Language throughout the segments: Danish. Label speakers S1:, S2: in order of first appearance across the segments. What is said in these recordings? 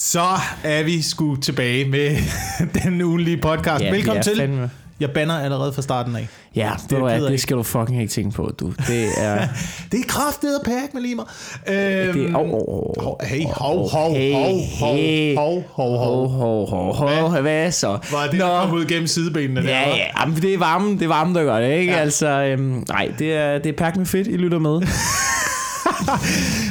S1: Så er vi sgu tilbage med den ugenlige podcast.
S2: Ja,
S1: Velkommen til.
S2: fandme-
S1: Jeg banner allerede fra starten af.
S2: Ja,
S1: Det
S2: det,
S1: er
S2: det skal du fucking ikke tænke på, du. Det er...
S1: Det er kraftet og pæk med limer. Øhm,
S2: det er oh, oh, oh,
S1: hey, hov, hov, hov, hov, hov, hov, hov.
S2: Hov, hov, hvad så?
S1: Var det, der kom ud gennem sidebenene der?
S2: Ja, ja, jamen, det er varmen, det er varmen, der gør det, ikke?
S1: Ja.
S2: Altså, øhm, nej, det er, det er pack med fedt, I lytter med.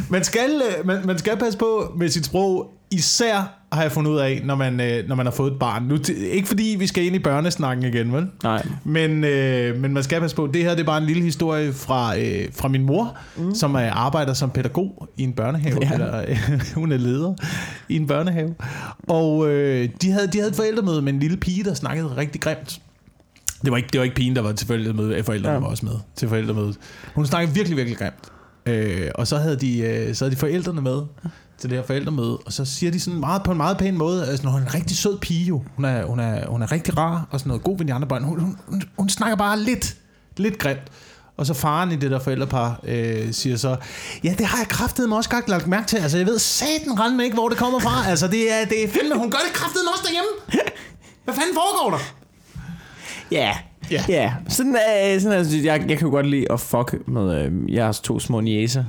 S1: Man skal, øh, man, man skal passe på med sit sprog, især har jeg fundet ud af, når man, øh, når man har fået et barn. Nu, ikke fordi vi skal ind i børnesnakken igen, vel?
S2: Nej.
S1: Men, øh, men man skal passe på, det her det er bare en lille historie fra, øh, fra min mor, mm. som er, arbejder som pædagog i en børnehave. Ja. Eller, øh, hun er leder i en børnehave. Og øh, de, havde, de havde et forældremøde med en lille pige, der snakkede rigtig grimt. Det var ikke, det var ikke pigen, der var til forældremøde. Forældrene ja.
S2: Ja.
S1: var også med til forældremødet. Hun snakkede virkelig, virkelig grimt. Øh, og så havde, de, øh, så havde de forældrene med til det her forældremøde, og så siger de sådan meget, på en meget pæn måde, altså, hun er en rigtig sød pige jo. Hun er, hun er, hun er rigtig rar, og sådan noget god ved de andre børn. Hun, hun, hun, hun snakker bare lidt, lidt grimt. Og så faren i det der forældrepar øh, siger så, ja, det har jeg kraftet også godt lagt mærke til. Altså, jeg ved satan rende ikke, hvor det kommer fra. Altså, det er, det er fandme, hun gør det kraftet også derhjemme. Hvad fanden foregår der?
S2: Ja,
S1: Ja.
S2: ja. ja. Sådan, øh, sådan altså, jeg, jeg kan jo godt lide at fuck med øh, jeres to små niæser.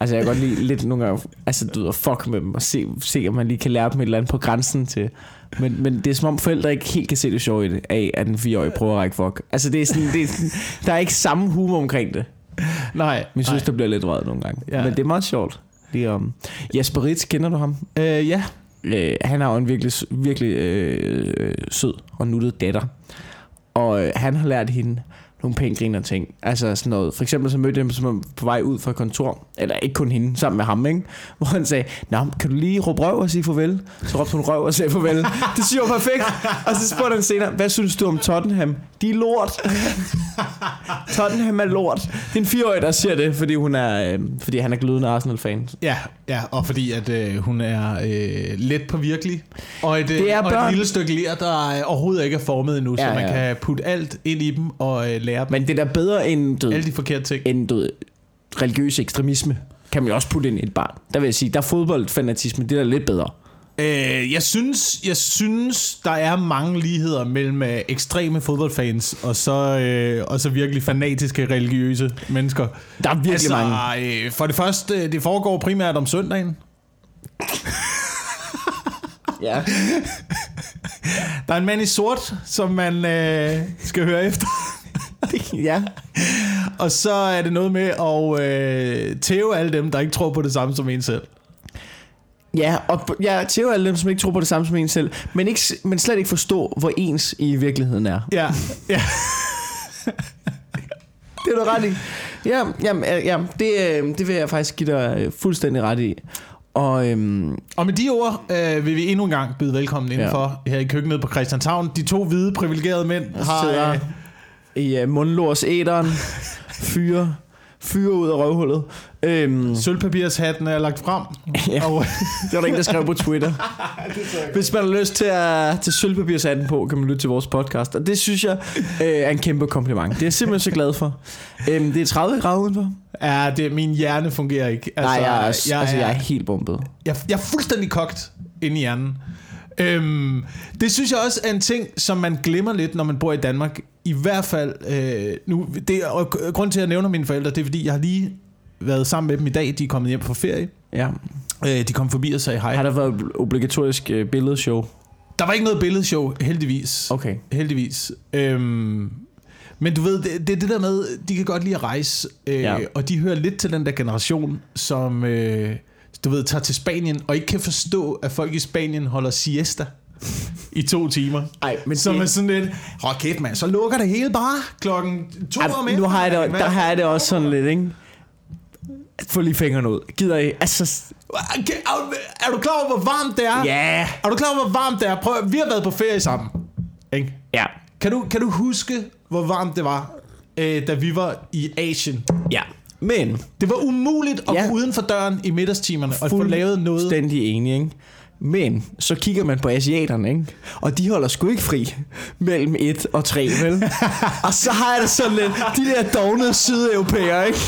S2: Altså, jeg kan godt lide lidt nogle gange, altså, du ved, fuck med dem og se, se, om man lige kan lære dem et eller andet på grænsen til. Men, men det er som om forældre ikke helt kan se det sjove i det, af at en fireårig prøver at række fuck. Altså, det er sådan, det er sådan, der er ikke samme humor omkring det.
S1: Nej,
S2: Min
S1: nej.
S2: søster bliver lidt vred nogle gange.
S1: Ja.
S2: Men det er meget sjovt. Lige om. Jasper Ritz, kender du ham?
S1: Øh, ja,
S2: Øh, han har jo en virkelig, virkelig øh, øh, sød og nuttet datter. Og øh, han har lært hende nogle pænt griner ting. Altså sådan noget. For eksempel så mødte jeg ham som på vej ud fra kontor. Eller ikke kun hende, sammen med ham, ikke? Hvor han sagde, Nå, kan du lige råbe røv og sige farvel? Så råbte hun røv og sagde farvel. Det synes jeg var perfekt. Og så spurgte han senere, hvad synes du om Tottenham? De er lort. Tottenham er lort. Det er en fireårig, der siger det, fordi, hun er, øh, fordi han er glødende Arsenal-fan.
S1: Ja, ja, og fordi at øh, hun er øh, let på virkelig. Og et, øh,
S2: Det er
S1: og et lille stykke ler, der øh, overhovedet ikke er formet endnu, ja, så man
S2: ja.
S1: kan putte alt ind i dem og øh, lære dem
S2: Men det er da bedre end, du
S1: alle de forkerte ting.
S2: end du religiøs ekstremisme. Kan man jo også putte ind i et barn. Der vil jeg sige, der er fodboldfanatisme, det er da lidt bedre.
S1: Øh, jeg, synes, jeg synes, der er mange ligheder mellem øh, ekstreme fodboldfans og så, øh, og så virkelig fanatiske religiøse mennesker.
S2: Der er virkelig
S1: altså,
S2: mange.
S1: Øh, for det første, øh, det foregår primært om søndagen.
S2: Ja.
S1: Der er en mand i sort, som man øh, skal høre efter.
S2: ja.
S1: Og så er det noget med at øh, tæve alle dem, der ikke tror på det samme som en selv.
S2: Ja, og jeg tæver alle dem, som ikke tror på det samme som en selv, men, ikke, men slet ikke forstå, hvor ens I virkeligheden er.
S1: Ja, ja.
S2: Det er du ret i. Ja, jamen, ja det, øh, det vil jeg faktisk give dig øh, fuldstændig ret i. Og øhm,
S1: Og med de ord øh, vil vi endnu en gang byde velkommen indenfor ja. her i køkkenet på Christianshavn. De to hvide privilegerede mænd har...
S2: sidder
S1: Øh,
S2: i øh, mundlårs æderen, fyre, fyre ud af røvhullet. Øhm,
S1: sølvpapirshatten er lagt frem.
S2: Ja.
S1: Og,
S2: Det var der en, der skrev på Twitter. Hvis man har lyst til at til sølvpapirshatten på, kan man lytte til vores podcast. Og det synes jeg øh, er en kæmpe kompliment. Det er jeg simpelthen så glad for. Øhm, det er 30 grader udenfor.
S1: ja, det, min hjerne fungerer ikke.
S2: Altså, Nej, jeg er, jeg,
S1: jeg,
S2: altså, jeg er
S1: er,
S2: helt bumpet.
S1: jeg, jeg er fuldstændig kogt inde i hjernen. Øhm, det synes jeg også er en ting, som man glemmer lidt, når man bor i Danmark. I hvert fald, øh, nu, det, og grund til, at jeg nævner mine forældre, det er, fordi jeg har lige været sammen med dem i dag. De er kommet hjem fra ferie.
S2: Ja.
S1: Øh, de kom forbi og sagde hej.
S2: Har der været obligatorisk øh, billedshow?
S1: Der var ikke noget billedshow, heldigvis.
S2: Okay.
S1: Heldigvis. Øhm, men du ved, det, det er det der med, de kan godt lide at rejse, øh, ja.
S2: Ja.
S1: og de hører lidt til den der generation, som, øh, du ved, tager til Spanien, og ikke kan forstå, at folk i Spanien holder siesta i to timer.
S2: Ej, men
S1: Som
S2: det-
S1: er sådan lidt, hold kæft mand, så lukker det hele bare klokken to om
S2: Ej, nu har jeg det, der har jeg det også sådan lidt, ikke? Få lige fingrene ud. Gider I? Altså,
S1: Okay, Er, du klar over, hvor varmt det er?
S2: ja.
S1: Er du klar over, hvor varmt det er? Prøv, vi har været på ferie sammen. Ikke?
S2: Ja.
S1: Kan du, kan du huske, hvor varmt det var, øh, da vi var i Asien?
S2: Ja. Men,
S1: Det var umuligt at
S2: Ja.
S1: gå uden for døren i middagstimerne og få lavet noget.
S2: Fuldstændig enig, ikke? Men så kigger man på asiaterne, ikke? Og de holder sgu ikke fri mellem 1 og 3, vel? og så har jeg det sådan lidt, de der dognede sydeuropæere, ikke?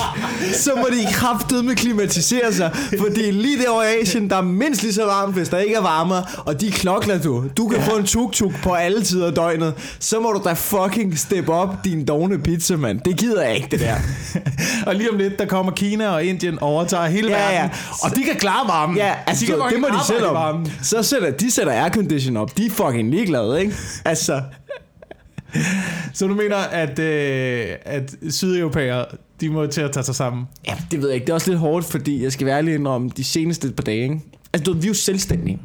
S2: Så må de med klimatisere sig, fordi lige derovre i Asien, der er mindst lige så varmt, hvis der ikke er varmere, og de knokler du. Du kan få en tuk-tuk på alle tider af døgnet. Så må du da fucking step op din dogne pizza, mand. Det gider jeg ikke, det der.
S1: og lige om lidt, der kommer Kina og Indien overtager hele
S2: Ja,
S1: verden.
S2: ja.
S1: Og de kan klare varmen.
S2: Ja, altså,
S1: de kan
S2: det,
S1: godt
S2: det må de selv om. Så sætter, de sætter aircondition op. De er fucking ligeglade, ikke? Altså,
S1: Så du mener, at, øh, at sydeuropæere, de må til at tage sig sammen?
S2: ja, det ved jeg ikke. Det er også lidt hårdt, fordi jeg skal være ærlig om de seneste par dage, ikke? Altså, du, vi er jo selvstændige.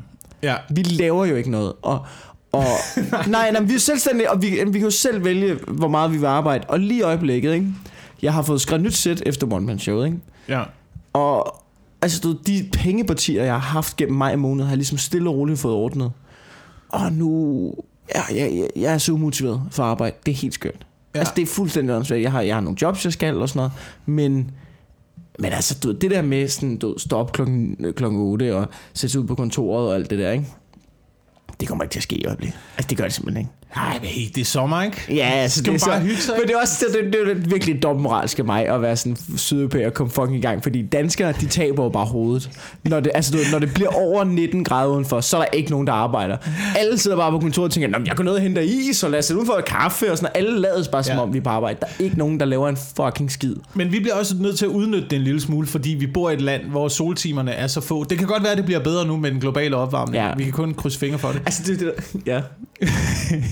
S1: Ja.
S2: Vi laver jo ikke noget. Og, og, nej, nej, vi er jo selvstændige, og vi, vi kan jo selv vælge, hvor meget vi vil arbejde. Og lige i øjeblikket, ikke? Jeg har fået skrevet nyt sæt efter One Man Show, ikke?
S1: Ja.
S2: Og altså, du, de pengepartier, jeg har haft gennem maj måned, har jeg ligesom stille og roligt fået ordnet. Og nu... Ja, jeg, jeg, jeg er så umotiveret for arbejde. Det er helt skørt.
S1: Ja.
S2: Altså, det er fuldstændig åndssvagt. Jeg har, jeg har nogle jobs, jeg skal og sådan noget. Men, men altså, du, det der med sådan, du, stå op klokken, klokken 8 og sætte sig ud på kontoret og alt det der, ikke? Det kommer ikke til at ske i øjeblikket. Altså, det gør det simpelthen ikke.
S1: Nej, hey, det er sommer, ikke?
S2: Ja, altså,
S1: Skal
S2: det er
S1: bare
S2: så,
S1: hygge sig,
S2: Men det er også det, det, det, er virkelig dobbeltmoralsk af mig at være sådan sydeuropæer og komme fucking i gang, fordi danskere, de taber jo bare hovedet. Når det, altså, du, når det bliver over 19 grader udenfor, så er der ikke nogen, der arbejder. Alle sidder bare på kontoret og tænker, "Nå, jeg går ned og henter is, og lad os sætte udenfor kaffe og sådan noget. Alle lades bare som
S1: Ja.
S2: om, vi er på arbejde. Der er ikke nogen, der laver en fucking skid.
S1: Men vi bliver også nødt til at udnytte det en lille smule, fordi vi bor i et land, hvor soltimerne er så få. Det kan godt være, at det bliver bedre nu med den globale opvarmning.
S2: Ja.
S1: Vi kan kun krydse fingre for det.
S2: Altså, det, det ja.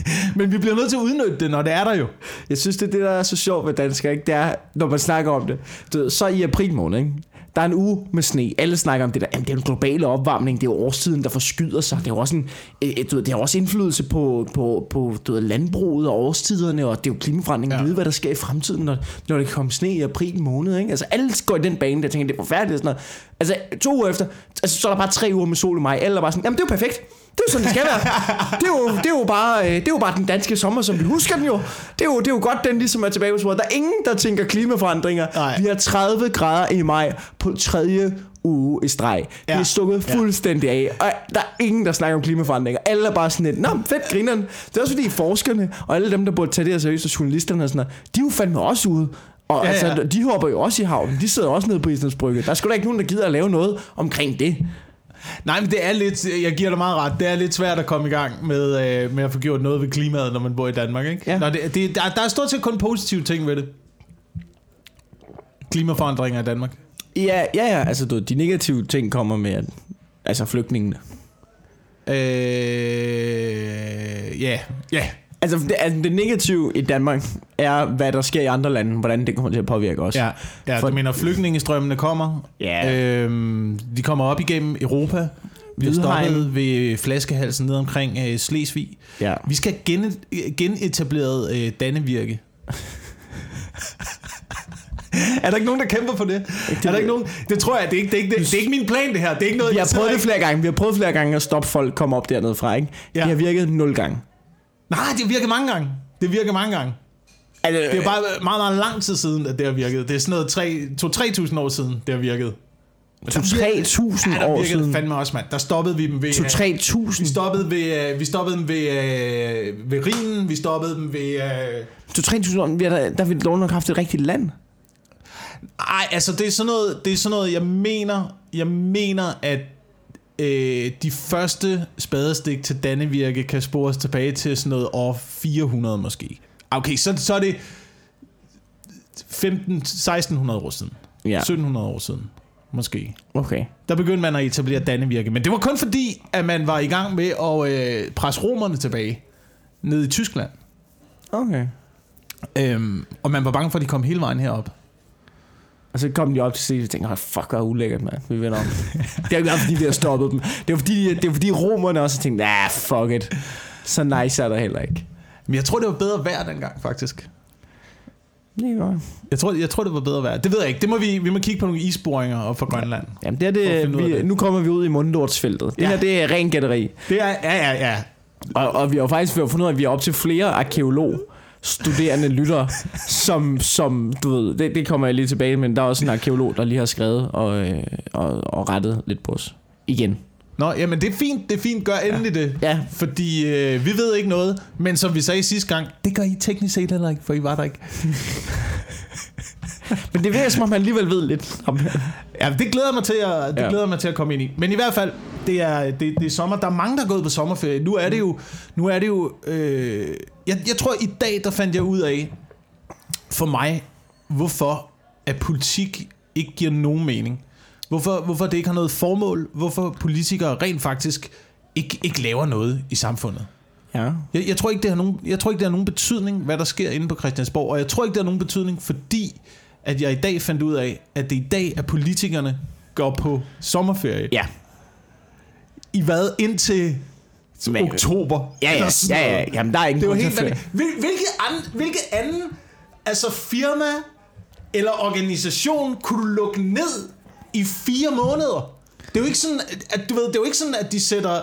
S1: Men vi bliver nødt til at udnytte det, når det er der jo.
S2: Jeg synes, det er det, der er så sjovt ved danskere, ikke? Det er, når man snakker om det. Du ved, så i april måned, ikke? Der er en uge med sne. Alle snakker om det der. Jamen, det er en globale opvarmning. Det er jo årstiden, der forskyder sig. Det er jo også, en, øh, du ved, det har også indflydelse på, på, på du ved, landbruget og årstiderne, og det er jo klimaforandring.
S1: Ja.
S2: Vide, hvad der sker i fremtiden, når, når det kommer sne i april måned. Ikke? Altså, alle går i den bane, der tænker, det er forfærdeligt. Sådan noget. Altså, to uger efter, altså, så er der bare tre uger med sol i maj. Alle er bare sådan, jamen, det er jo perfekt. Det er jo sådan, det skal være. Det er jo, det er jo, bare, øh, det er jo bare den danske sommer, som vi husker den jo. Det er jo, det er jo godt, den ligesom er tilbage på sporet. Der er ingen, der tænker klimaforandringer.
S1: Nej.
S2: Vi har 30 grader i maj på tredje uge i streg. Ja. Det er stukket
S1: Ja.
S2: fuldstændig af. Og der er ingen, der snakker om klimaforandringer. Alle er bare sådan lidt, nå, fedt grineren. Det er også fordi forskerne og alle dem, der burde tage det her seriøst, og journalisterne og sådan noget, de er jo fandme også ude. Og
S1: Ja,
S2: ja, altså,
S1: ja.
S2: de hopper jo også i havnen. De sidder også nede på Islands Brygge. Der er sgu da ikke nogen, der gider at lave noget omkring det.
S1: Nej, men det er lidt, jeg giver dig meget ret, det er lidt svært at komme i gang med, øh, med at få gjort noget ved klimaet, når man bor i Danmark, ikke?
S2: Ja.
S1: Når det, det, der, der er stort set kun positive ting ved det. Klimaforandringer i Danmark.
S2: Ja, ja, ja. Altså, du, de negative ting kommer med, at, altså flygtningene.
S1: Øh, ja, ja.
S2: Altså det, altså, det negative i Danmark er, hvad der sker i andre lande, hvordan det kommer til at påvirke os.
S1: Ja, ja
S2: For-
S1: du mener, flygtningestrømmene kommer.
S2: Ja.
S1: Øhm, de kommer op igennem Europa. Vi er stoppet ved flaskehalsen ned omkring øh, Slesvig.
S2: ja.
S1: Vi skal gen, genetableret øh, Dannevirke. er der ikke nogen, der kæmper for det? er der ikke nogen? Det tror jeg, det er ikke, det er ikke, det, det er ikke min plan, det her. Det er ikke noget,
S2: Vi
S1: jeg
S2: har prøvet det flere gange. Vi har prøvet flere gange at stoppe folk komme op dernede fra, ikke?
S1: Ja.
S2: Det har virket nul gange.
S1: Nej, det virker mange gange. Det virker mange gange.
S2: Altså,
S1: Det er bare meget, meget lang tid siden, at det har virket. Det er sådan noget 2-3.000 år siden, det har virket.
S2: to 3.000
S1: Ja, der
S2: år
S1: virkede
S2: siden.
S1: fandme også, mand. Der stoppede vi dem ved...
S2: To
S1: øh,
S2: 3.000.
S1: Vi stoppede, ved, øh, vi stoppede dem ved, øh, ved Rhinen, vi stoppede dem ved... Øh...
S2: To 3.000 år. Da, der har vi dog nok haft et rigtigt land.
S1: Ej, altså det er sådan noget, det er sådan noget jeg mener, jeg mener, at øh, de første spadestik til Dannevirke kan spores tilbage til sådan noget år 400 måske. Okay, så, så er det 15, 1600 år siden.
S2: Ja,
S1: Ja. 1700 år siden, måske.
S2: okay.
S1: Der begyndte man at etablere Dannevirke. Men det var kun fordi, at man var i gang med at øh, presse romerne tilbage ned i Tyskland.
S2: Okay.
S1: Øhm, og man var bange for, at de kom hele vejen herop.
S2: Og så kom de op til sig og tænkte, "Ej, fuck, hvor ulækkert, mand. Vi vender om. det er ikke bare, fordi, vi har stoppet dem. Det var fordi, det var fordi romerne også tænkte, ah, fuck it. Så nice er der heller ikke.
S1: Men jeg tror, det var bedre vejr dengang, faktisk.
S2: Det godt.
S1: Jeg tror, jeg tror, det var bedre vejr. Det ved jeg ikke. Det må vi, vi må kigge på nogle isboringer op for Grønland.
S2: Jamen, det er det, vi,
S1: det.
S2: nu kommer vi ud i mundlortsfeltet. Det
S1: Ja.
S2: her, det er ren gætteri.
S1: Det er, ja, ja, ja.
S2: Og, og vi har jo faktisk fundet ud af, at vi er op til flere arkeolog studerende lyttere, som, som du ved, det, det kommer jeg lige tilbage, men der er også en arkeolog, der lige har skrevet og, øh, og, og rettet lidt på os. Igen.
S1: Nå, jamen det er fint, det er fint, gør endelig ja. det.
S2: Ja.
S1: Fordi øh, vi ved ikke noget, men som vi sagde sidste gang, det gør I teknisk set heller ikke, for I var der ikke.
S2: Men det virker som om, man alligevel ved lidt om
S1: Ja, det glæder mig til at, det
S2: Ja.
S1: glæder mig til at komme ind i. Men i hvert fald, det er, det, det er sommer. Der er mange, der er gået på sommerferie. Nu er det jo... Nu er det jo øh, jeg, jeg tror, i dag, der fandt jeg ud af, for mig, hvorfor at politik ikke giver nogen mening. Hvorfor, hvorfor det ikke har noget formål. Hvorfor politikere rent faktisk ikke, ikke laver noget i samfundet.
S2: Ja.
S1: Jeg, jeg, tror ikke, det har nogen, jeg tror ikke, det har nogen betydning, hvad der sker inde på Christiansborg. Og jeg tror ikke, det har nogen betydning, fordi at jeg i dag fandt ud af, at det i dag er politikerne går på sommerferie.
S2: Ja.
S1: I hvad? Indtil
S2: Men-
S1: oktober.
S2: Ja, ja,
S1: eller sådan
S2: ja, ja.
S1: noget.
S2: Jamen, der er ingen
S1: Det
S2: grund til
S1: helt
S2: at
S1: vanvittigt. Hvil, hvilke, an, hvilke anden altså firma eller organisation kunne du lukke ned i fire måneder? Det er jo ikke sådan, at, du ved, det er jo ikke sådan, at de sætter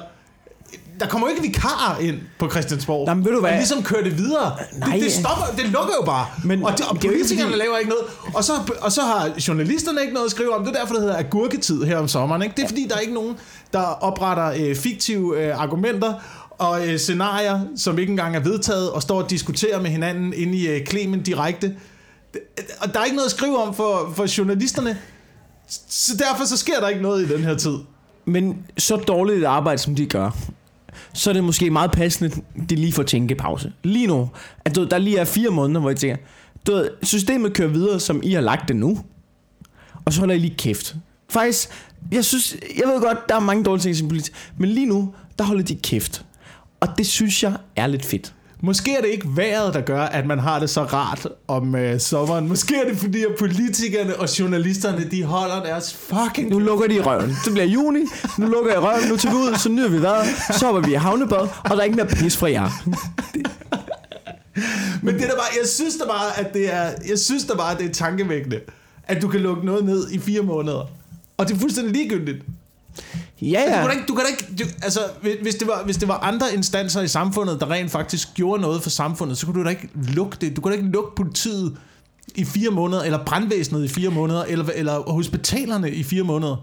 S1: der kommer jo ikke vikarer ind på Christiansborg.
S2: Jamen, ved du hvad?
S1: Og ligesom kører det videre.
S2: Nej.
S1: det, det, stopper, det lukker jo bare.
S2: Men
S1: Men, og, det, og
S2: det er
S1: politikerne
S2: fordi-
S1: laver ikke noget. Og så, og så har journalisterne ikke noget at skrive om. Det er derfor, det hedder agurketid her om sommeren. Ikke? Det er fordi, der er ikke nogen, der opretter øh, fiktive øh, argumenter og øh, scenarier, som ikke engang er vedtaget, og står og diskuterer med hinanden inde i øh, Clemen direkte. Det- Og der er ikke noget at skrive om for, for journalisterne. Så derfor så sker der ikke noget i den her tid.
S2: Men så dårligt et arbejde, som de gør, så er det måske meget passende, det lige får tænkepause. Lige nu, at du, der lige er fire måneder, hvor jeg tænker, du ved, systemet kører videre, som I har lagt det nu, og så holder I lige kæft. Faktisk, jeg synes, jeg ved godt, der er mange dårlige ting som politik, men lige nu, der holder de kæft. Og det synes jeg er lidt fedt.
S1: Måske er det ikke vejret, der gør, at man har det så rart om øh, sommeren. Måske er det fordi, at politikerne og journalisterne, de holder deres fucking...
S2: Nu lukker de i røven. Det bliver juni, nu lukker jeg røven, nu tager vi ud, så nyder vi vejret, så hopper vi i havnebad, og der er ikke mere pis fra jer.
S1: Men det er da bare, jeg synes da bare, at det er, jeg synes da bare, at det er tankevækkende, at du kan lukke noget ned i fire måneder. Og det er fuldstændig ligegyldigt.
S2: Ja,
S1: Ja. Du
S2: ja.
S1: kan ikke, du kan ikke du, altså, hvis- det, var, hvis det var andre instanser i samfundet, der rent faktisk gjorde noget for samfundet, så kunne du da ikke lukke det. Du kunne da ikke lukke politiet i fire måneder, eller brandvæsenet i fire måneder, eller, eller hospitalerne i fire måneder.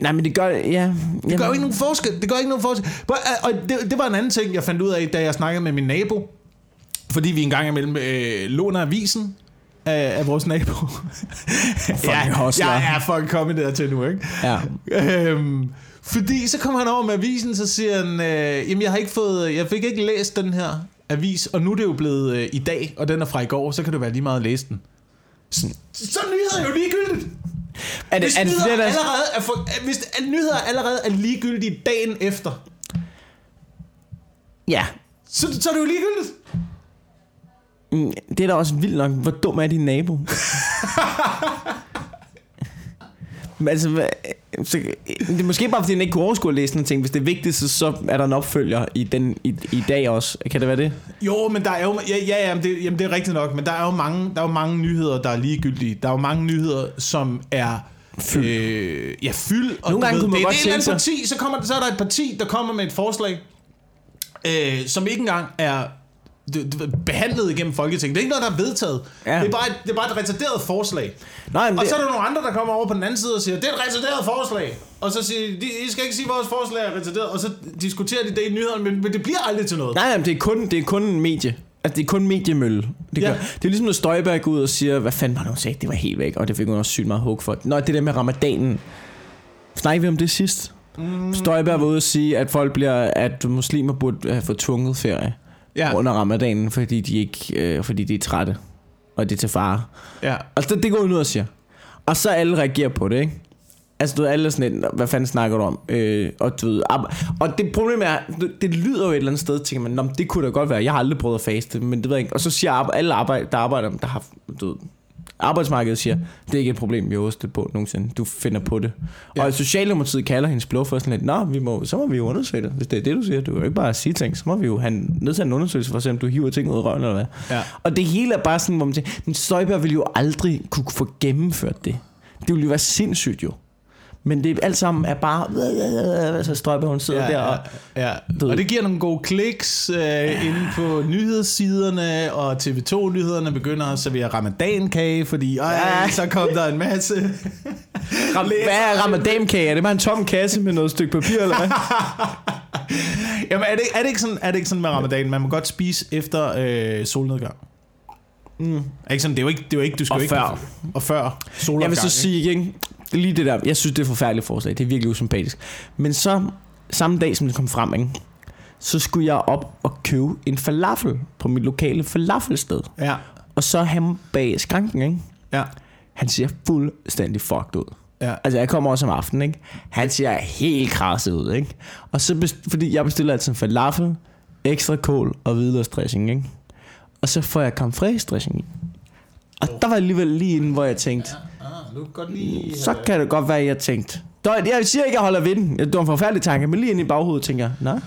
S2: Nej, men det gør... Ja,
S1: Det gør jo ikke nogen forskel. Det gør ikke nogen forskel. Prøv- Og det, det var en anden ting, jeg fandt ud af, da jeg snakkede med min nabo. Fordi vi en gang imellem øh, låner avisen af, af vores nabo.
S2: Hustler.
S1: jeg er fucking kommet dertil nu, ikke?
S2: Ja.
S1: Øhm, fordi så kom han over med avisen, så siger han, øh, jamen jeg har ikke fået, jeg fik ikke læst den her avis, og nu er det jo blevet øh, i dag, og den er fra i går, så kan det være lige meget at læse den. Så er nyheder jo ligegyldigt.
S2: Er det,
S1: Hvis,
S2: er det
S1: nyheder
S2: flere, der...
S1: allerede er for, hvis at nyheder allerede er ligegyldige dagen efter,
S2: Ja.
S1: så, så er det jo ligegyldigt.
S2: Mm, Det er da også vildt nok. Hvor dum er din nabo? Altså, hvad, så, det er måske bare, fordi han ikke kunne overskue at læse nogle ting. Hvis det er vigtigt, så, er der en opfølger i, den, i, i dag også. Kan det være det?
S1: Jo, men der er jo, ja, ja, ja men det, jamen det er rigtigt nok, men der er jo mange, der er jo mange nyheder, der er ligegyldige. Der er jo mange nyheder, som er
S2: Fyld.
S1: Øh, ja, fyld. Og
S2: Nogle gange kunne man
S1: det er
S2: godt
S1: et eller andet parti, så, kommer, så er der et parti, der kommer med et forslag, øh, som ikke engang er det, det, behandlet igennem Folketinget. Det er ikke noget, der er vedtaget.
S2: Ja.
S1: Det, er bare et, det er bare et retarderet forslag.
S2: Nej, men
S1: Og
S2: det,
S1: så er der nogle andre, der kommer over på den anden side og siger, det er et retarderet forslag. Og så siger de, I skal ikke sige, at vores forslag er retarderet. Og så diskuterer de det i nyhederne, men, men det bliver aldrig til noget.
S2: nej, men det er kun, det er kun en medie. Altså, det er kun mediemølle. Det,
S1: Ja.
S2: det er ligesom, når Støjberg går ud og siger, hvad fanden var det, hun sagde? Det var helt væk, og det fik hun også sygt meget hug for. Nå, det der med ramadanen. Snakkede vi om det sidst? Mm. Støjberg var ude og sige, at folk bliver, at muslimer burde have fået tvunget ferie ja. Under ramadanen, fordi de, ikke, øh, fordi de er trætte, og det er til fare.
S1: ja.
S2: Altså, det, det går ud og siger. Og så alle reagerer på det, ikke? Altså, du ved, alle er sådan lidt, hvad fanden snakker du om? Øh, og, du ved, og det problem er, det, lyder jo et eller andet sted, tænker man, "Nå, men det kunne da godt være, jeg har aldrig prøvet at faste, men det ved jeg ikke. Og så siger alle arbejde, der arbejder, der har, du ved, arbejdsmarkedet siger, det er ikke et problem, vi har det på nogensinde. Du finder på det. Ja. Og Socialdemokratiet kalder hendes blå for sådan lidt, Nå, vi må, så må vi jo undersøge det, hvis det er det, du siger. Du kan jo ikke bare sige ting, så må vi jo have nedsat en undersøgelse for at se, om du hiver ting ud af røven eller hvad.
S1: Ja.
S2: Og det hele er bare sådan, hvor man tænker, men Støjberg ville jo aldrig kunne få gennemført det. Det ville jo være sindssygt jo. Men det alt sammen er bare... Så Strøbe, hun sidder
S1: Ja,
S2: der og...
S1: ja, ja. Og det giver nogle gode kliks øh, inde på nyhedssiderne, og TV2-nyhederne begynder at servere ramadankage, fordi ej,
S2: Ja.
S1: så kom der en masse...
S2: Ram, hvad er ramadankage? Er det bare en tom kasse med noget stykke papir, eller hvad?
S1: Jamen, er det, er, det ikke sådan, er det ikke sådan med ramadan? Man må godt spise efter øh, solnedgang.
S2: Mm.
S1: Er ikke sådan, det er jo ikke, det er jo ikke du skal
S2: Og
S1: ikke,
S2: før.
S1: Og før solopgang.
S2: Jeg vil så sige, ikke? Det lige det der. Jeg synes, det er et forfærdeligt forslag. Det er virkelig usympatisk. Men så, samme dag som det kom frem, ikke? så skulle jeg op og købe en falafel på mit lokale falafelsted.
S1: Ja,
S2: Og så ham bag skranken, ikke?
S1: ja,
S2: Han ser fuldstændig fucked ud.
S1: ja.
S2: Altså, jeg kommer også om aftenen, ikke? Han ser helt krasset ud, ikke? Og så, best- fordi jeg bestiller altid en falafel, ekstra kål og hvidløgsdressing, ikke? Og så får jeg creme fraiche dressing i. Og der var alligevel lige inden, hvor jeg tænkte,
S1: Ah, du kan godt lige...
S2: så kan det godt være, jeg tænkte. Jeg siger ikke, at jeg holder ved den. Det var en forfærdelig tanke, men lige inde i baghovedet tænker jeg, nej.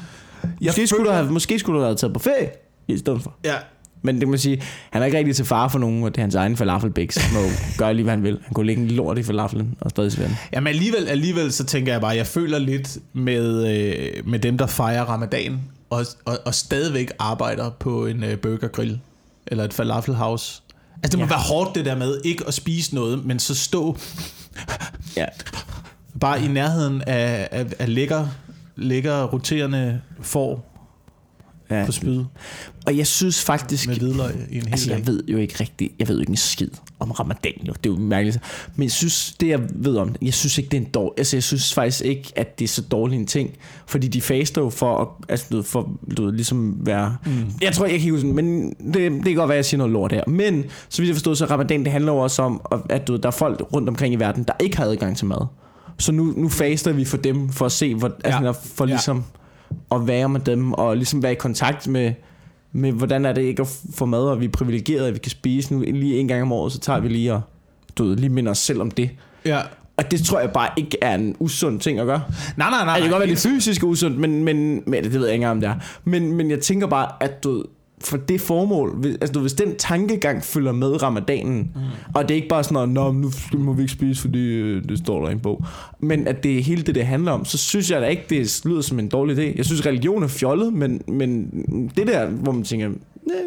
S2: Måske, skulle du have, måske skulle du have taget på ferie i stedet for.
S1: Ja,
S2: Men det man sige, han er ikke rigtig til fare for nogen, og det er hans egen falafelbæk, så må gøre lige, hvad han vil. Han kunne lægge en lort i falafelen og stadig svende.
S1: Jamen alligevel, alligevel så tænker jeg bare, jeg føler lidt med, øh, med dem, der fejrer ramadan, og, og, og stadigvæk arbejder på en øh, burgergrill, eller et falafelhouse. Altså det må
S2: Ja.
S1: være hårdt det der med ikke at spise noget, men så stå
S2: Ja.
S1: bare i nærheden af, af, af lækker, lækker roterende får
S2: ja.
S1: på spyd
S2: Og jeg synes faktisk...
S1: med hvidløg i en hel
S2: Altså,
S1: dag.
S2: jeg ved jo ikke rigtigt, jeg ved jo ikke en skid om ramadan, jo. Det er jo mærkeligt. Men jeg synes, det jeg ved om jeg synes ikke, det er en dårlig, altså jeg synes faktisk ikke, at det er så dårlig en ting, fordi de faster jo for at, altså, for, du ved, ligesom være, mm. jeg tror, jeg kan huske, men det, det kan godt være, at jeg siger noget lort her. Men, så vidt jeg forstår, så ramadan, det handler jo også om, at du ved, der er folk rundt omkring i verden, der ikke har adgang til mad. Så nu, nu faster vi for dem, for at se, hvor, altså,
S1: Ja.
S2: for
S1: Ja.
S2: ligesom at være med dem, og ligesom være i kontakt med, med hvordan er det ikke at få mad, og vi er privilegerede, at vi kan spise nu lige en gang om året, så tager vi lige og du ved, lige minder os selv om det.
S1: Ja.
S2: Og det tror jeg bare ikke er en usund ting at gøre.
S1: Nej, nej, nej.
S2: Altså, det kan godt være, det er fysisk usundt, men, men, men det ved jeg ikke engang, om det er. Men, men jeg tænker bare, at du for det formål, hvis- altså hvis den tankegang følger med ramadanen, mm. og det er ikke bare sådan noget, Nå, nu må vi ikke spise, fordi øh, det står der i en bog, men at det er hele det, det handler om, så synes jeg da ikke, det lyder som en dårlig idé. Jeg synes, religion er fjollet, men, men det der, hvor man tænker,